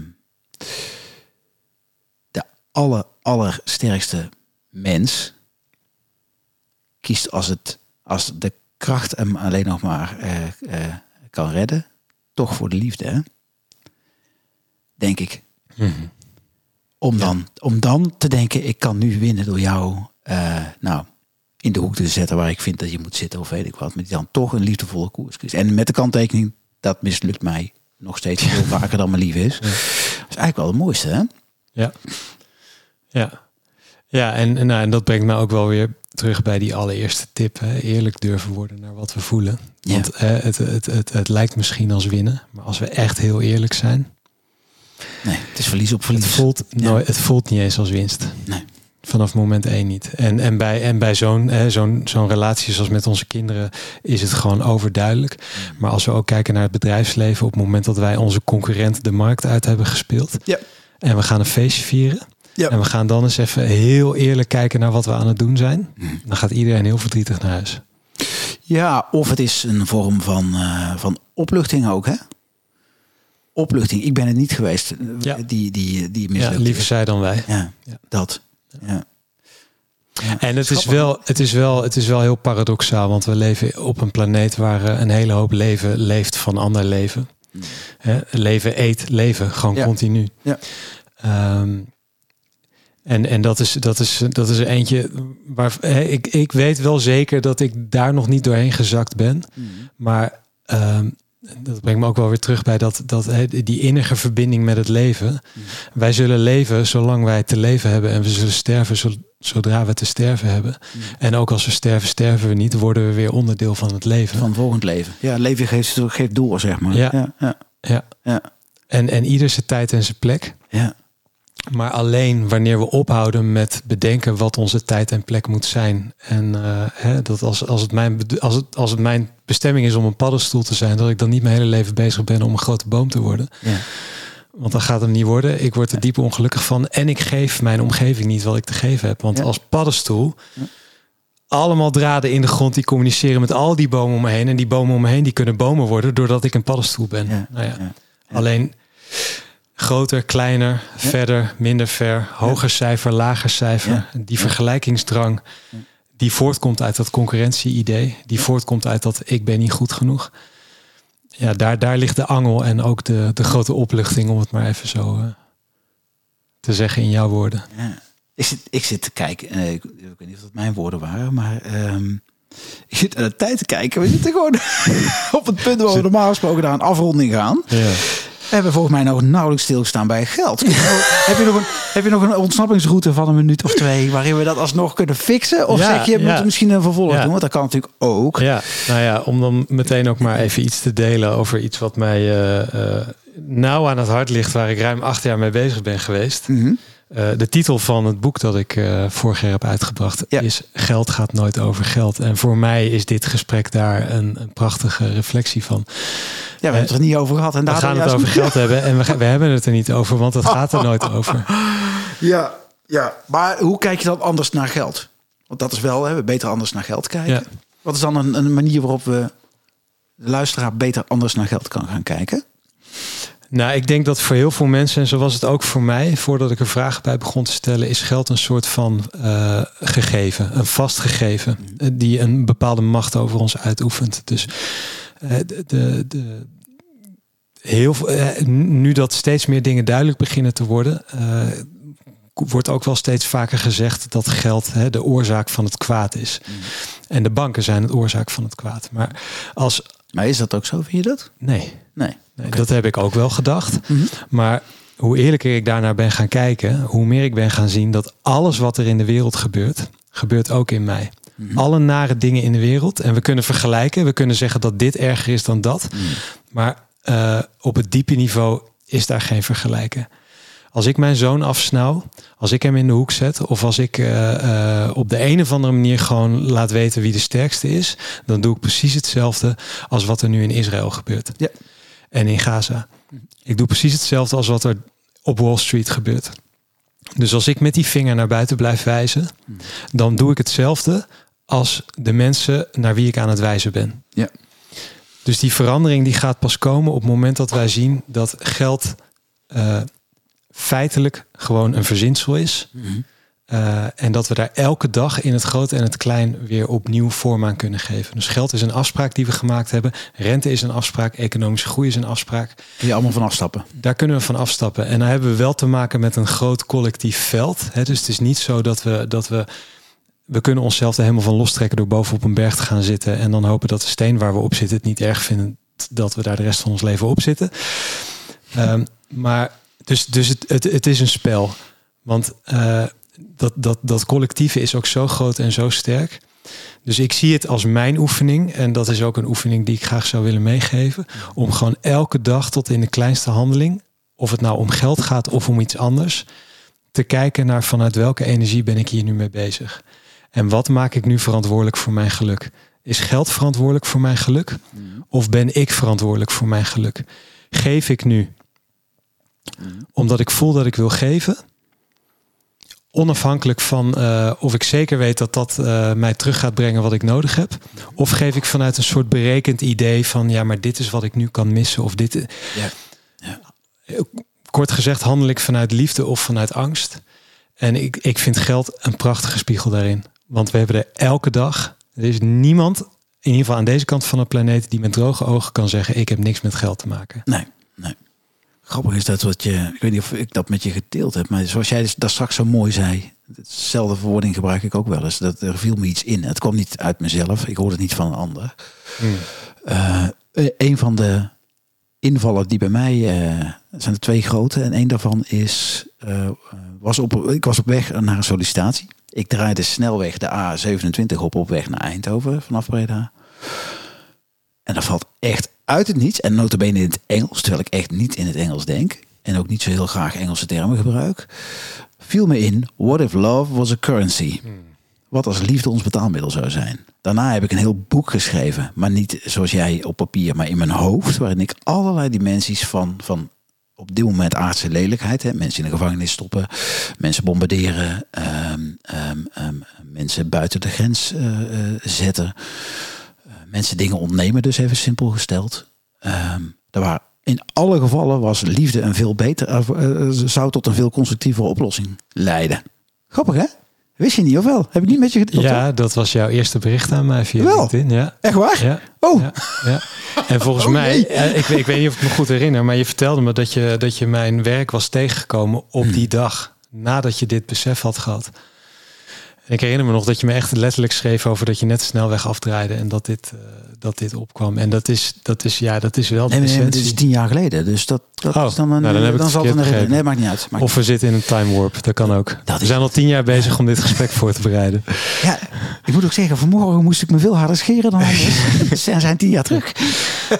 de aller, allersterkste mens kiest als, het, als de kracht hem alleen nog maar eh, eh, kan redden, toch voor de liefde, hè? denk ik. Mhm. Om, dan, om dan te denken, ik kan nu winnen door jou eh, nou, in de hoek te zetten waar ik vind dat je moet zitten of weet ik wat. Maar die dan toch een liefdevolle koers kiest. En met de kanttekening, dat mislukt mij nog steeds veel vaker dan mijn lief is. Dat is eigenlijk wel het mooiste, hè? Ja. Ja. Ja, en, en, nou, en dat brengt me ook wel weer terug bij die allereerste tip. Hè. Eerlijk durven worden naar wat we voelen. Ja. Want hè, het, het, het, het lijkt misschien als winnen. Maar als we echt heel eerlijk zijn. Nee, het is verlies op Het verlies. voelt, Ja. nooit, het voelt niet eens als winst. Nee. Vanaf moment één niet. En, en bij, en bij zo'n zo'n zo'n relatie zoals met onze kinderen is het gewoon overduidelijk. Mm. Maar als we ook kijken naar het bedrijfsleven, op het moment dat wij onze concurrent de markt uit hebben gespeeld. Ja. En we gaan een feestje vieren. Ja. En we gaan dan eens even heel eerlijk kijken naar wat we aan het doen zijn. Mm. Dan gaat iedereen heel verdrietig naar huis. Ja, of het is een vorm van, eh, van opluchting ook, hè? Opluchting. Ik ben het niet geweest, eh, Ja. die, die, die Ja, mislukt liever is. zij dan wij. Ja, Ja. dat. Ja. Ja, En het is, wel, het, is wel, het is wel heel paradoxaal, want we leven op een planeet waar eh, een hele hoop leven leeft van ander leven. Mm. Hè, leven eet leven, gewoon Ja. continu. Ja. Ehm, en en dat, is, dat, is, dat is eentje waar hè, ik, ik weet wel zeker dat ik daar nog niet doorheen gezakt ben. Mm. Maar ehm, dat brengt me ook wel weer terug bij dat, dat hè, die innige verbinding met het leven. Mm. Wij zullen leven zolang wij te leven hebben en we zullen sterven zo- zodra we te sterven hebben. Mm. En ook als we sterven, sterven we niet, worden we weer onderdeel van het leven. Van volgend leven. Ja, leven geeft, geeft door, zeg maar. Ja. ja, ja. Ja. ja. En, en ieder zijn tijd en zijn plek. ja. Maar alleen wanneer we ophouden met bedenken wat onze tijd en plek moet zijn. En eh, hè, dat als, als, het mijn, als, het, als het mijn bestemming is om een paddenstoel te zijn, dat ik dan niet mijn hele leven bezig ben om een grote boom te worden. ja. Want dan gaat het niet worden. Ik word er diep ongelukkig van. En ik geef mijn omgeving niet wat ik te geven heb. Want Ja. als paddenstoel, allemaal draden in de grond die communiceren met al die bomen om me heen. En die bomen om me heen die kunnen bomen worden doordat ik een paddenstoel ben. Ja. Nou. Alleen groter, kleiner, verder, minder ver, hoger cijfer, lager cijfer. Die vergelijkingsdrang die voortkomt uit dat concurrentie-idee. Die voortkomt uit dat ik ben niet goed genoeg. Ja, daar, daar ligt de angel en ook de, de grote opluchting, om het maar even zo eh, te zeggen in jouw woorden. Ja. Ik, zit, ik zit te kijken, eh, ik, ik weet niet of dat mijn woorden waren, maar ehm, ik zit aan de tijd te kijken. We zitten gewoon *laughs* op het punt waar we normaal gesproken naar een afronding gaan. Ja. We hebben volgens mij nog nauwelijks stilgestaan bij geld. heb, je nog een, heb je nog een ontsnappingsroute van een minuut of twee waarin we dat alsnog kunnen fixen? Of Ja, zeg je, moeten misschien een vervolg doen? Want dat kan natuurlijk ook. Ja, nou ja, om dan meteen ook maar even iets te delen over iets wat mij eh, nauw aan het hart ligt, waar ik ruim acht jaar mee bezig ben geweest. Mhm. Eh, de titel van het boek dat ik eh, vorig jaar heb uitgebracht Ja. is Geld gaat nooit over geld. En voor mij is dit gesprek daar een, een prachtige reflectie van. Ja, we hebben het er niet over gehad. En We gaan het over geld hebben en we, we hebben het er niet over, want het gaat er *laughs* nooit over. Ja, ja, maar hoe kijk je dan anders naar geld? Want dat is wel, hè, we beter anders naar geld kijken. Ja. Wat is dan een, een manier waarop we de luisteraar beter anders naar geld kan gaan kijken? Nou, ik denk dat voor heel veel mensen, en zo was het ook voor mij, voordat ik er vragen bij begon te stellen, is geld een soort van eh, gegeven, een vast gegeven, eh, die een bepaalde macht over ons uitoefent. Dus eh, de, de, de, heel, veel- eh, nu dat steeds meer dingen duidelijk beginnen te worden, wordt ook wel steeds vaker gezegd dat geld hè, de oorzaak van het kwaad is. En de banken zijn het oorzaak van het kwaad. Maar als Maar is dat ook zo, vind je dat? nee, Nee. Nee, Dat heb ik ook wel gedacht. Mhm. Maar hoe eerlijker ik daarnaar ben gaan kijken, hoe meer ik ben gaan zien dat alles wat er in de wereld gebeurt, gebeurt ook in mij. Mhm. Alle nare dingen in de wereld. En we kunnen vergelijken. We kunnen zeggen dat dit erger is dan dat. Mhm. Maar eh, op het diepe niveau is daar geen vergelijken. Als ik mijn zoon afsnauw, als ik hem in de hoek zet, of als ik uh, op de een of andere manier gewoon laat weten wie de sterkste is, dan doe ik precies hetzelfde als wat er nu in Israël gebeurt. Ja. En in Gaza. Ik doe precies hetzelfde als wat er op Wall Street gebeurt. Dus als ik met die vinger naar buiten blijf wijzen, dan doe ik hetzelfde als de mensen naar wie ik aan het wijzen ben. Ja. Dus die verandering die gaat pas komen op het moment dat wij zien dat geld uh, feitelijk gewoon een verzinsel is. Mm uh, en dat we daar elke dag in het groot en het klein weer opnieuw vorm aan kunnen geven. Dus geld is een afspraak die we gemaakt hebben. Rente is een afspraak. Economische groei is een afspraak. Kun je allemaal van afstappen? Daar kunnen we van afstappen. En dan hebben we wel te maken met een groot collectief veld. Hè? Dus het is niet zo dat we, dat we we kunnen onszelf er helemaal van lostrekken door bovenop een berg te gaan zitten en dan hopen dat de steen waar we op zitten het niet erg vinden dat we daar de rest van ons leven op zitten. Um, maar dus, dus het, het, het is een spel. Want uh, dat, dat, dat collectieve is ook zo groot en zo sterk. Dus ik zie het als mijn oefening. En dat is ook een oefening die ik graag zou willen meegeven. Om gewoon elke dag tot in de kleinste handeling. Of het nou om geld gaat of om iets anders. Te kijken naar vanuit welke energie ben ik hier nu mee bezig. En wat maak ik nu verantwoordelijk voor mijn geluk? Is geld verantwoordelijk voor mijn geluk? Of ben ik verantwoordelijk voor mijn geluk? Geef ik nu omdat ik voel dat ik wil geven? Onafhankelijk van uh, of ik zeker weet dat dat uh, mij terug gaat brengen wat ik nodig heb. Of geef ik vanuit een soort berekend idee van ja, maar dit is wat ik nu kan missen. Of dit. Ja. Ja. Kort gezegd, handel ik vanuit liefde of vanuit angst. En ik, ik vind geld een prachtige spiegel daarin. Want we hebben er elke dag. Er is niemand, in ieder geval aan deze kant van de planeet, die met droge ogen kan zeggen: Ik heb niks met geld te maken. Nee, nee. Grappig is dat wat je, ik weet niet of ik dat met je gedeeld heb, maar zoals jij daar straks zo mooi zei, hetzelfde verwoording gebruik ik ook wel eens. Dat er viel me iets in. Het kwam niet uit mezelf, ik hoorde het niet van een ander. Hmm. Uh, een van de invallen die bij mij uh, zijn er twee grote en één daarvan is uh, was op ik was op weg naar een sollicitatie. Ik draaide snelweg de A27 op op weg naar Eindhoven vanaf Breda. En dat valt echt uit het niets. En notabene in het Engels, terwijl ik echt niet in het Engels denk. En ook niet zo heel graag Engelse termen gebruik. Viel me in, what if love was a currency? Wat als liefde ons betaalmiddel zou zijn? Daarna heb ik een heel boek geschreven. Maar niet zoals jij op papier, maar in mijn hoofd. Waarin ik allerlei dimensies van, van op dit moment aardse lelijkheid. Hè? Mensen in de gevangenis stoppen, mensen bombarderen, um, um, um, mensen buiten de grens uh, uh, zetten, mensen dingen ontnemen, dus even simpel gesteld. daar waren in alle gevallen was liefde een veel beter, zou tot een veel constructievere oplossing leiden. Grappig hè? Wist je niet of wel? Heb ik niet met je gedeeld? Ja, dat was jouw eerste bericht aan mij via wel? LinkedIn. Ja. Echt waar? Ja. Oh. Ja, ja. En volgens *laughs* Oh, mij, nee. eh, ik, weet- ik weet niet of ik me goed herinner, maar je vertelde me dat je, dat je mijn werk was tegengekomen op Hmm. die dag. Nadat je dit besef had gehad. Ik herinner me nog dat je me echt letterlijk schreef over dat je net de snelweg afdraaide en dat dit, eh, dat dit opkwam. En dat is, dat is, ja, dat is wel de Nee, nee, nee, dit is tien jaar geleden. Dus dat, dat Oh, is dan een. nou, dan heb ik het zal het verkeerd een. Nee, maakt niet uit. Maakt Of we zitten in een time warp, dat kan ook. Dat we zijn al tien jaar bezig om dit gesprek voor te bereiden. Ja, ik moet ook zeggen, vanmorgen moest ik me veel harder scheren dan *laughs* anders. Ze zijn tien jaar terug.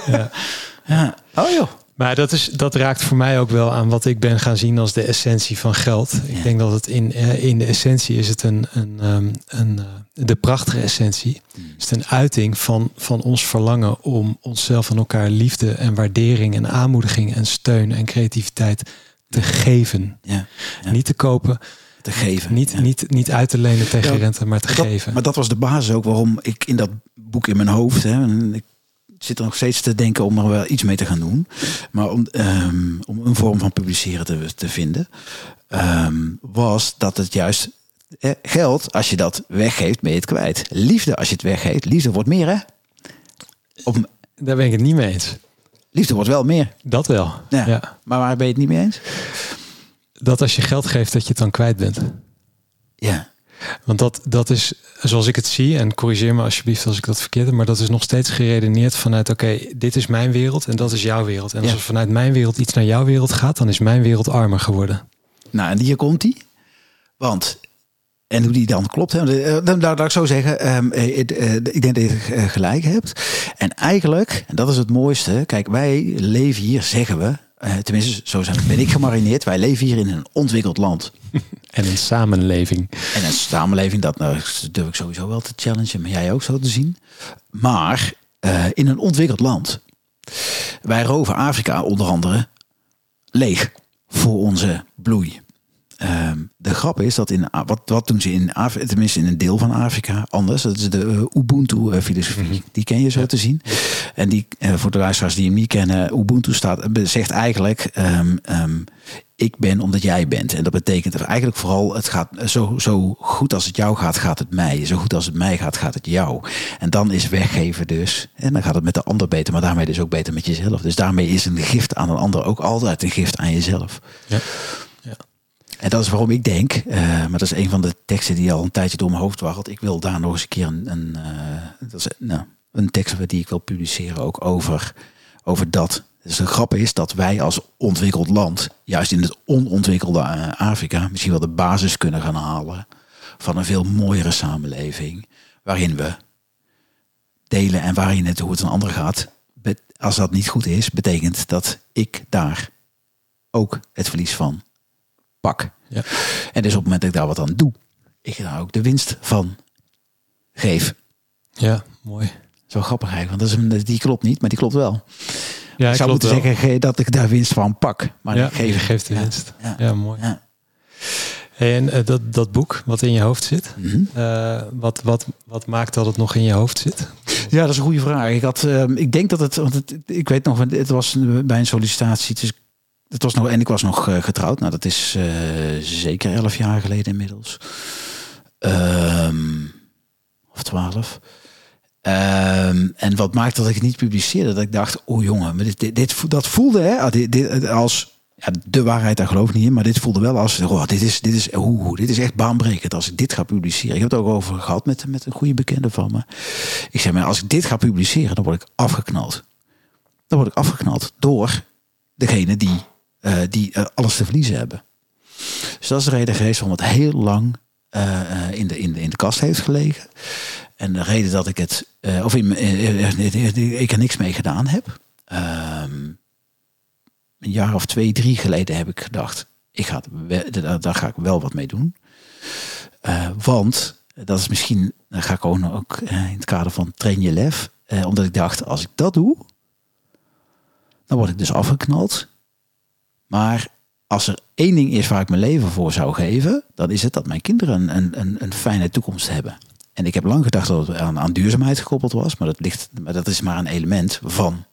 Ja. Ja. Oh joh. Maar dat, is, dat raakt voor mij ook wel aan wat ik ben gaan zien als de essentie van geld. Ik denk dat het in, eh, in de essentie is het een, een, ehm, een, eh, de prachtige essentie. Is het een uiting van, van ons verlangen om onszelf en elkaar liefde en waardering en aanmoediging en steun en creativiteit te geven. Ja. Niet te kopen, Te geven. niet, niet, niet uit te lenen tegen rente, maar te Dat- geven. maar dat was de basis ook waarom ik in dat boek in mijn hoofd. Hè, en ik zit er nog steeds te denken om er wel iets mee te gaan doen. Maar om, ehm, om een vorm van publiceren te, te vinden. ehm, was dat het juist eh, geld, als je dat weggeeft, ben je het kwijt. Liefde, als je het weggeeft, liefde wordt meer hè. Of, Daar ben ik het niet mee eens. liefde wordt wel meer. Dat wel. Ja. ja. Maar waar ben je het niet mee eens? Dat als je geld geeft, dat je het dan kwijt bent. Ja. Want dat, dat is, zoals ik het zie, en corrigeer me alsjeblieft als ik dat verkeerd heb, maar dat is nog steeds geredeneerd vanuit, oké, dit is mijn wereld en dat is jouw wereld. En als Ja. er vanuit mijn wereld iets naar jouw wereld gaat, dan is mijn wereld armer geworden. Nou, en hier komt hij. Want, en hoe die dan klopt, hè, eh, dan laat ik zo zeggen, ehm, eh, eh, ik denk dat je gelijk hebt. En eigenlijk, en dat is het mooiste, kijk, wij leven hier, zeggen we, eh, tenminste, zo zijn, ben ik gemarineerd. Wij leven hier in een ontwikkeld land. *laughs* En een samenleving. En een samenleving, dat nou, durf ik sowieso wel te challengen, maar jij ook zo te zien. Maar eh, in een ontwikkeld land. Wij roven Afrika onder andere leeg voor onze bloei. Ehm, de grap is dat in wat, wat doen ze in Afrika, tenminste in een deel van Afrika anders. Dat is de uh, Ubuntu-filosofie. Mhm. Die ken je zo te zien. En die, eh, voor de luisteraars die hem niet kennen, Ubuntu staat, zegt eigenlijk: ehm, ehm, Ik ben omdat jij bent. En dat betekent eigenlijk vooral: het gaat zo, zo goed als het jou gaat, gaat het mij. Zo goed als het mij gaat, gaat het jou. En dan is weggeven dus. En dan gaat het met de ander beter, maar daarmee dus ook beter met jezelf. Dus daarmee is een gift aan een ander ook altijd een gift aan jezelf. Ja. En dat is waarom ik denk, eh, maar dat is een van de teksten die al een tijdje door mijn hoofd warrelt. Ik wil daar nog eens een keer een, een, eh, dat is, nou, een tekst die ik wil publiceren ook over, over dat. Dus de grap is dat wij als ontwikkeld land, juist in het onontwikkelde eh, Afrika, misschien wel de basis kunnen gaan halen van een veel mooiere samenleving. Waarin we delen en waarin het hoe het een ander gaat. Als dat niet goed is, betekent dat ik daar ook het verlies van pak. Ja. En dus op het moment dat ik daar wat aan doe, ik daar ook de winst van geef. Ja, mooi. Zo grappig eigenlijk, want dat is een, die klopt niet, maar die klopt wel. Ja, ik zou moeten wel. zeggen ge- dat ik daar winst van pak. Maar ja, ik geef, je geeft de Ja. winst. Ja. Ja, mooi. Hey, en eh, dat, dat boek wat in je hoofd zit, Mhm. eh, wat, wat, wat maakt dat het nog in je hoofd zit? Ja, dat is een goede vraag. Ik, had, ehm, ik denk dat het, want het, ik weet nog, het was bij een sollicitatie. Dus het was nog, en ik was nog eh, getrouwd. Nou, dat is eh, zeker elf jaar geleden inmiddels. Ehm, of twaalf. Ehm, en wat maakt dat ik het niet publiceerde? Dat ik dacht, oh jongen, maar dit, dit, dat voelde hè, ah, als ja, de waarheid, daar geloof ik niet in. Maar dit voelde wel als, oh, dit is, dit is, oeh, dit is echt baanbrekend als ik dit ga publiceren. Ik heb het ook over gehad met, met een goede bekende van me. Ik zeg maar, als ik dit ga publiceren, dan word ik afgeknald. Dan word ik afgeknald door degene die, eh, die eh, alles te verliezen hebben. Dus dat is de reden geweest waarom het heel lang eh, in, de, in, de, in de kast heeft gelegen. En de reden dat ik het, of ik er niks mee gedaan heb. Ehm, een jaar of twee, drie geleden heb ik gedacht, ik ga, daar, ga ik wel wat mee doen. Want dat is misschien, dan ga ik ook, in het kader van train je lef. omdat ik dacht, als ik dat doe, dan word ik dus afgeknald. Maar als er één ding is waar ik mijn leven voor zou geven, dan is het dat mijn kinderen een, een, een fijne toekomst hebben. En ik heb lang gedacht dat het aan, aan duurzaamheid gekoppeld was, maar dat, ligt, maar dat is maar een element van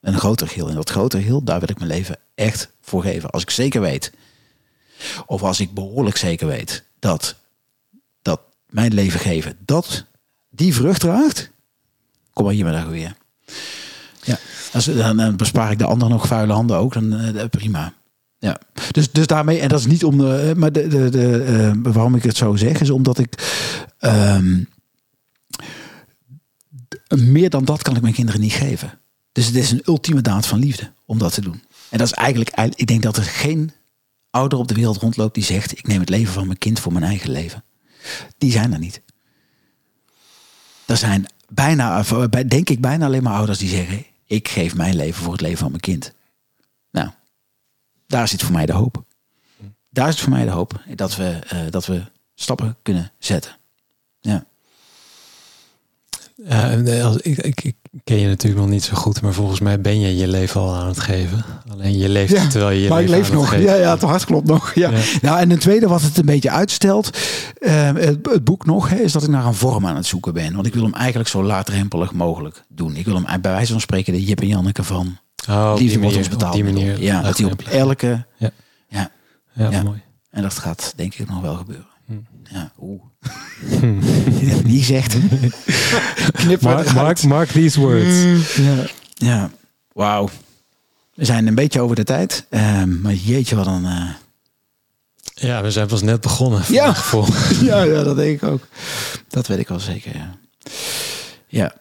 een groter geheel. En dat grotere geheel, daar wil ik mijn leven echt voor geven. Als ik zeker weet, of als ik behoorlijk zeker weet, dat, dat mijn leven geven, dat die vrucht draagt, kom maar hier maar weer. Ja, dan, dan bespaar ik de ander nog vuile handen ook, dan eh, prima. Ja, dus, dus daarmee, en dat is niet om de, maar de, de, de, eh, waarom ik het zo zeg, is omdat ik ehm, meer dan dat kan ik mijn kinderen niet geven. Dus het is een ultieme daad van liefde om dat te doen. En dat is eigenlijk, eigenlijk- ik denk dat er geen ouder op de wereld rondloopt die zegt: ik neem het leven van mijn kind voor mijn eigen leven. Die zijn er niet. Er zijn bijna, denk ik, bijna alleen maar ouders die zeggen: ik geef mijn leven voor het leven van mijn kind. Nou, daar zit voor mij de hoop. Daar zit voor mij de hoop dat we, eh, dat we stappen kunnen zetten. Ja. Eh, ik, ik ken je natuurlijk nog niet zo goed, maar volgens mij ben je je leven al aan het geven. Alleen je leeft Ja, terwijl je je maar ik leef nog. Ja, ja, het hart klopt nog. Ja. Ja. Nou, en een tweede wat het een beetje uitstelt, eh, het, het boek nog, hè, is dat ik naar een vorm aan het zoeken ben. Want ik wil hem eigenlijk zo laagdrempelig mogelijk doen. Ik wil hem bij wijze van spreken de Jip en Janneke van Oh, Liefde die wordt ons betaald. die manier. ja, dat hij op elke... Ja. Ja, Ja, ja. mooi. en dat gaat denk ik nog wel gebeuren. Hm. Ja, oeh. *laughs* Niet gezegd. *laughs* Knip maar Mark, mark, mark these words. Ja, ja. wauw. We zijn een beetje over de tijd. Ehm, maar jeetje, wat een... eh, Ja, we zijn pas net begonnen. Ja. *laughs* ja, ja, dat denk ik ook. Dat weet ik wel zeker, ja. Ja.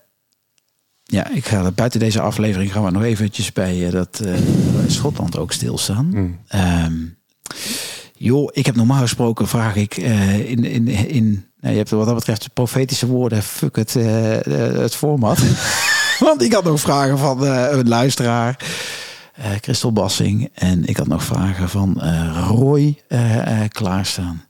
Ja, ik ga buiten deze aflevering gaan we nog eventjes bij eh, dat eh, Schotland ook stilstaan. Ehm, joh, ik heb normaal gesproken vraag ik eh, in, in, in nou, je hebt wat dat betreft de profetische woorden, fuck het, eh, eh, het format. *laughs* Want ik had nog vragen van een luisteraar. uh, Christel Bassing. En ik had nog vragen van uh, Roy klaarstaan.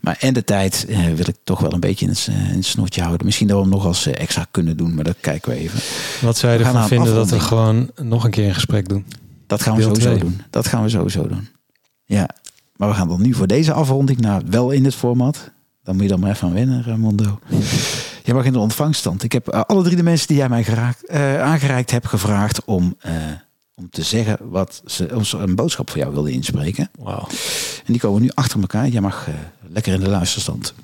Maar en de tijd wil ik toch wel een beetje in het, in het snotje houden. Misschien dat we hem nog als extra kunnen doen, maar dat kijken we even. Wat zou je ervan vinden dat we gewoon nog een keer een gesprek doen? Dat gaan we sowieso doen. Dat gaan we sowieso doen. Ja, maar we gaan dan nu voor deze afronding naar wel in het format. Dan moet je dan maar even aan wennen, Ramondo. Jij mag in de ontvangststand. Ik heb alle drie de mensen die jij mij geraakt, uh, aangereikt hebt gevraagd om, uh, om te zeggen wat ze ons een boodschap voor jou wilden inspreken. Wow. En die komen nu achter elkaar. Jij mag uh, lekker in de luisterstand.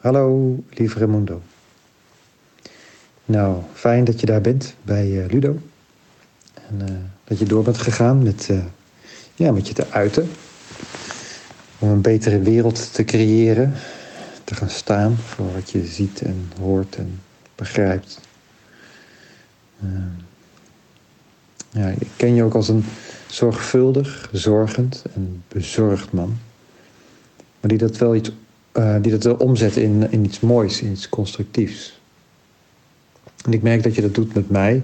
Hallo, lieve Ramondo. Nou, fijn dat je daar bent bij Ludo. En dat je door bent gegaan met, ja, met je te uiten om een betere wereld te creëren, te gaan staan voor wat je ziet en hoort en begrijpt. Ehm, ja, ik ken je ook als een zorgvuldig, zorgend en bezorgd man. Maar die dat wel, iets, uh, die dat wel omzet in, in iets moois, in iets constructiefs. En ik merk dat je dat doet met mij.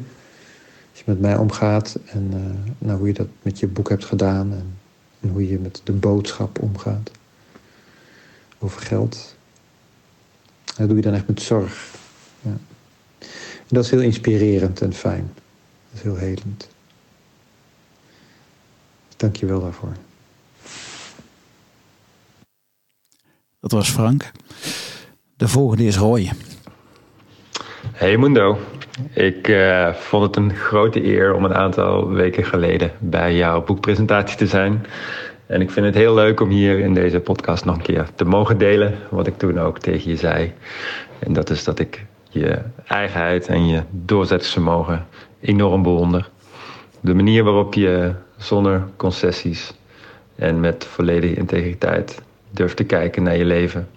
Als je met mij omgaat en uh, nou, hoe je dat met je boek hebt gedaan. En en hoe je met de boodschap omgaat. Over geld. Dat doe je dan echt met zorg. Ja. En dat is heel inspirerend en fijn. Dat is heel helend. Dank je wel daarvoor. Dat was Frank. De volgende is Roy. Hey Mundo. Ik uh, vond het een grote eer om een aantal weken geleden bij jouw boekpresentatie te zijn. En ik vind het heel leuk om hier in deze podcast nog een keer te mogen delen wat ik toen ook tegen je zei. En dat is dat ik je eigenheid en je doorzettingsvermogen enorm bewonder. De manier waarop je zonder concessies en met volledige integriteit durft te kijken naar je leven.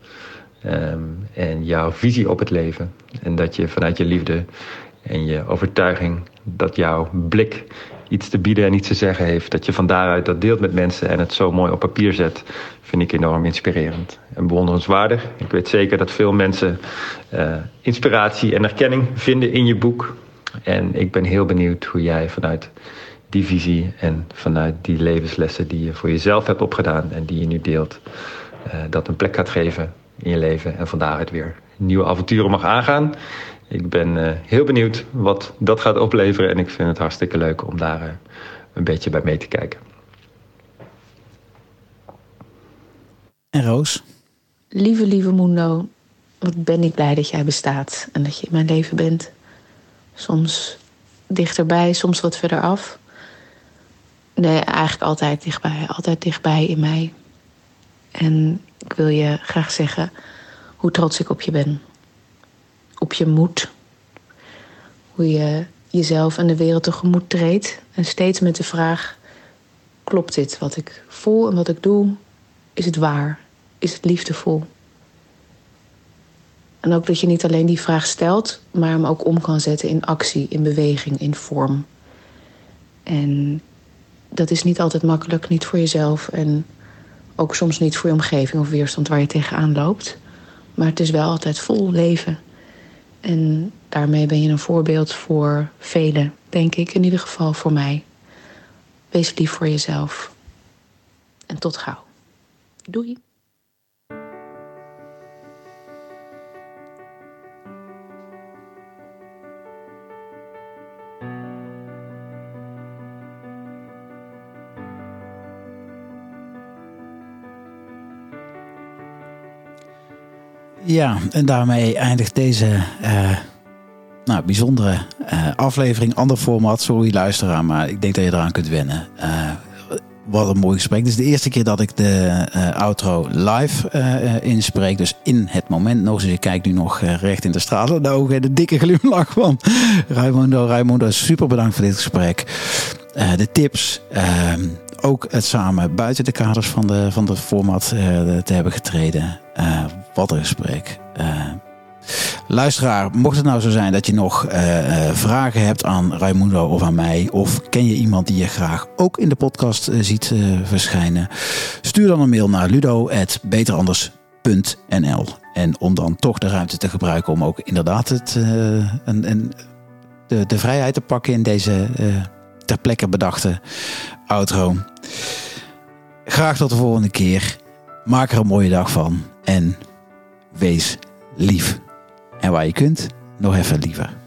Um, en jouw visie op het leven. En dat je vanuit je liefde en je overtuiging dat jouw blik iets te bieden en iets te zeggen heeft, dat je van daaruit dat deelt met mensen en het zo mooi op papier zet, vind ik enorm inspirerend en bewonderenswaardig. Ik weet zeker dat veel mensen uh, inspiratie en erkenning vinden in je boek. En ik ben heel benieuwd hoe jij vanuit die visie en vanuit die levenslessen die je voor jezelf hebt opgedaan en die je nu deelt, uh, dat een plek gaat geven in je leven en van daaruit weer nieuwe avonturen mag aangaan. Ik ben uh, heel benieuwd wat dat gaat opleveren en ik vind het hartstikke leuk om daar uh, een beetje bij mee te kijken. En Roos? Lieve, lieve Mundo, wat ben ik blij dat jij bestaat en dat je in mijn leven bent. Soms dichterbij, soms wat verder af. Nee, eigenlijk altijd dichtbij, altijd dichtbij in mij. En ik wil je graag zeggen hoe trots ik op je ben. Op je moed. Hoe je jezelf en de wereld tegemoet treedt. En steeds met de vraag: klopt dit wat ik voel en wat ik doe? Is het waar? Is het liefdevol? En ook dat je niet alleen die vraag stelt, maar hem ook om kan zetten in actie, in beweging, in vorm. En dat is niet altijd makkelijk, niet voor jezelf en ook soms niet voor je omgeving of weerstand waar je tegenaan loopt. Maar het is wel altijd vol leven. En daarmee ben je een voorbeeld voor velen, denk ik, in ieder geval voor mij. Wees lief voor jezelf. En tot gauw. Doei. Ja, en daarmee eindigt deze uh, nou, bijzondere uh, aflevering. Ander format, sorry luisteraar, maar ik denk dat je eraan kunt wennen. Uh, wat een mooi gesprek. Dit is de eerste keer dat ik de outro live inspreek. Dus in het moment nog. Dus ik kijk nu nog recht in de stralende ogen. En de dikke glimlach van Raimundo. Raimundo, super bedankt voor dit gesprek. de tips ook het samen buiten de kaders van de, van de format te hebben getreden. Wat een gesprek. Uh, luisteraar, mocht het nou zo zijn dat je nog vragen hebt aan Raimundo of aan mij, of ken je iemand die je graag ook in de podcast ziet verschijnen, stuur dan een mail naar ludo.beteranders.nl. En om dan toch de ruimte te gebruiken om ook inderdaad het, de, de vrijheid te pakken in deze ter plekke bedachte outro. Graag tot de volgende keer. Maak er een mooie dag van. En wees lief. En waar je kunt, nog even liever.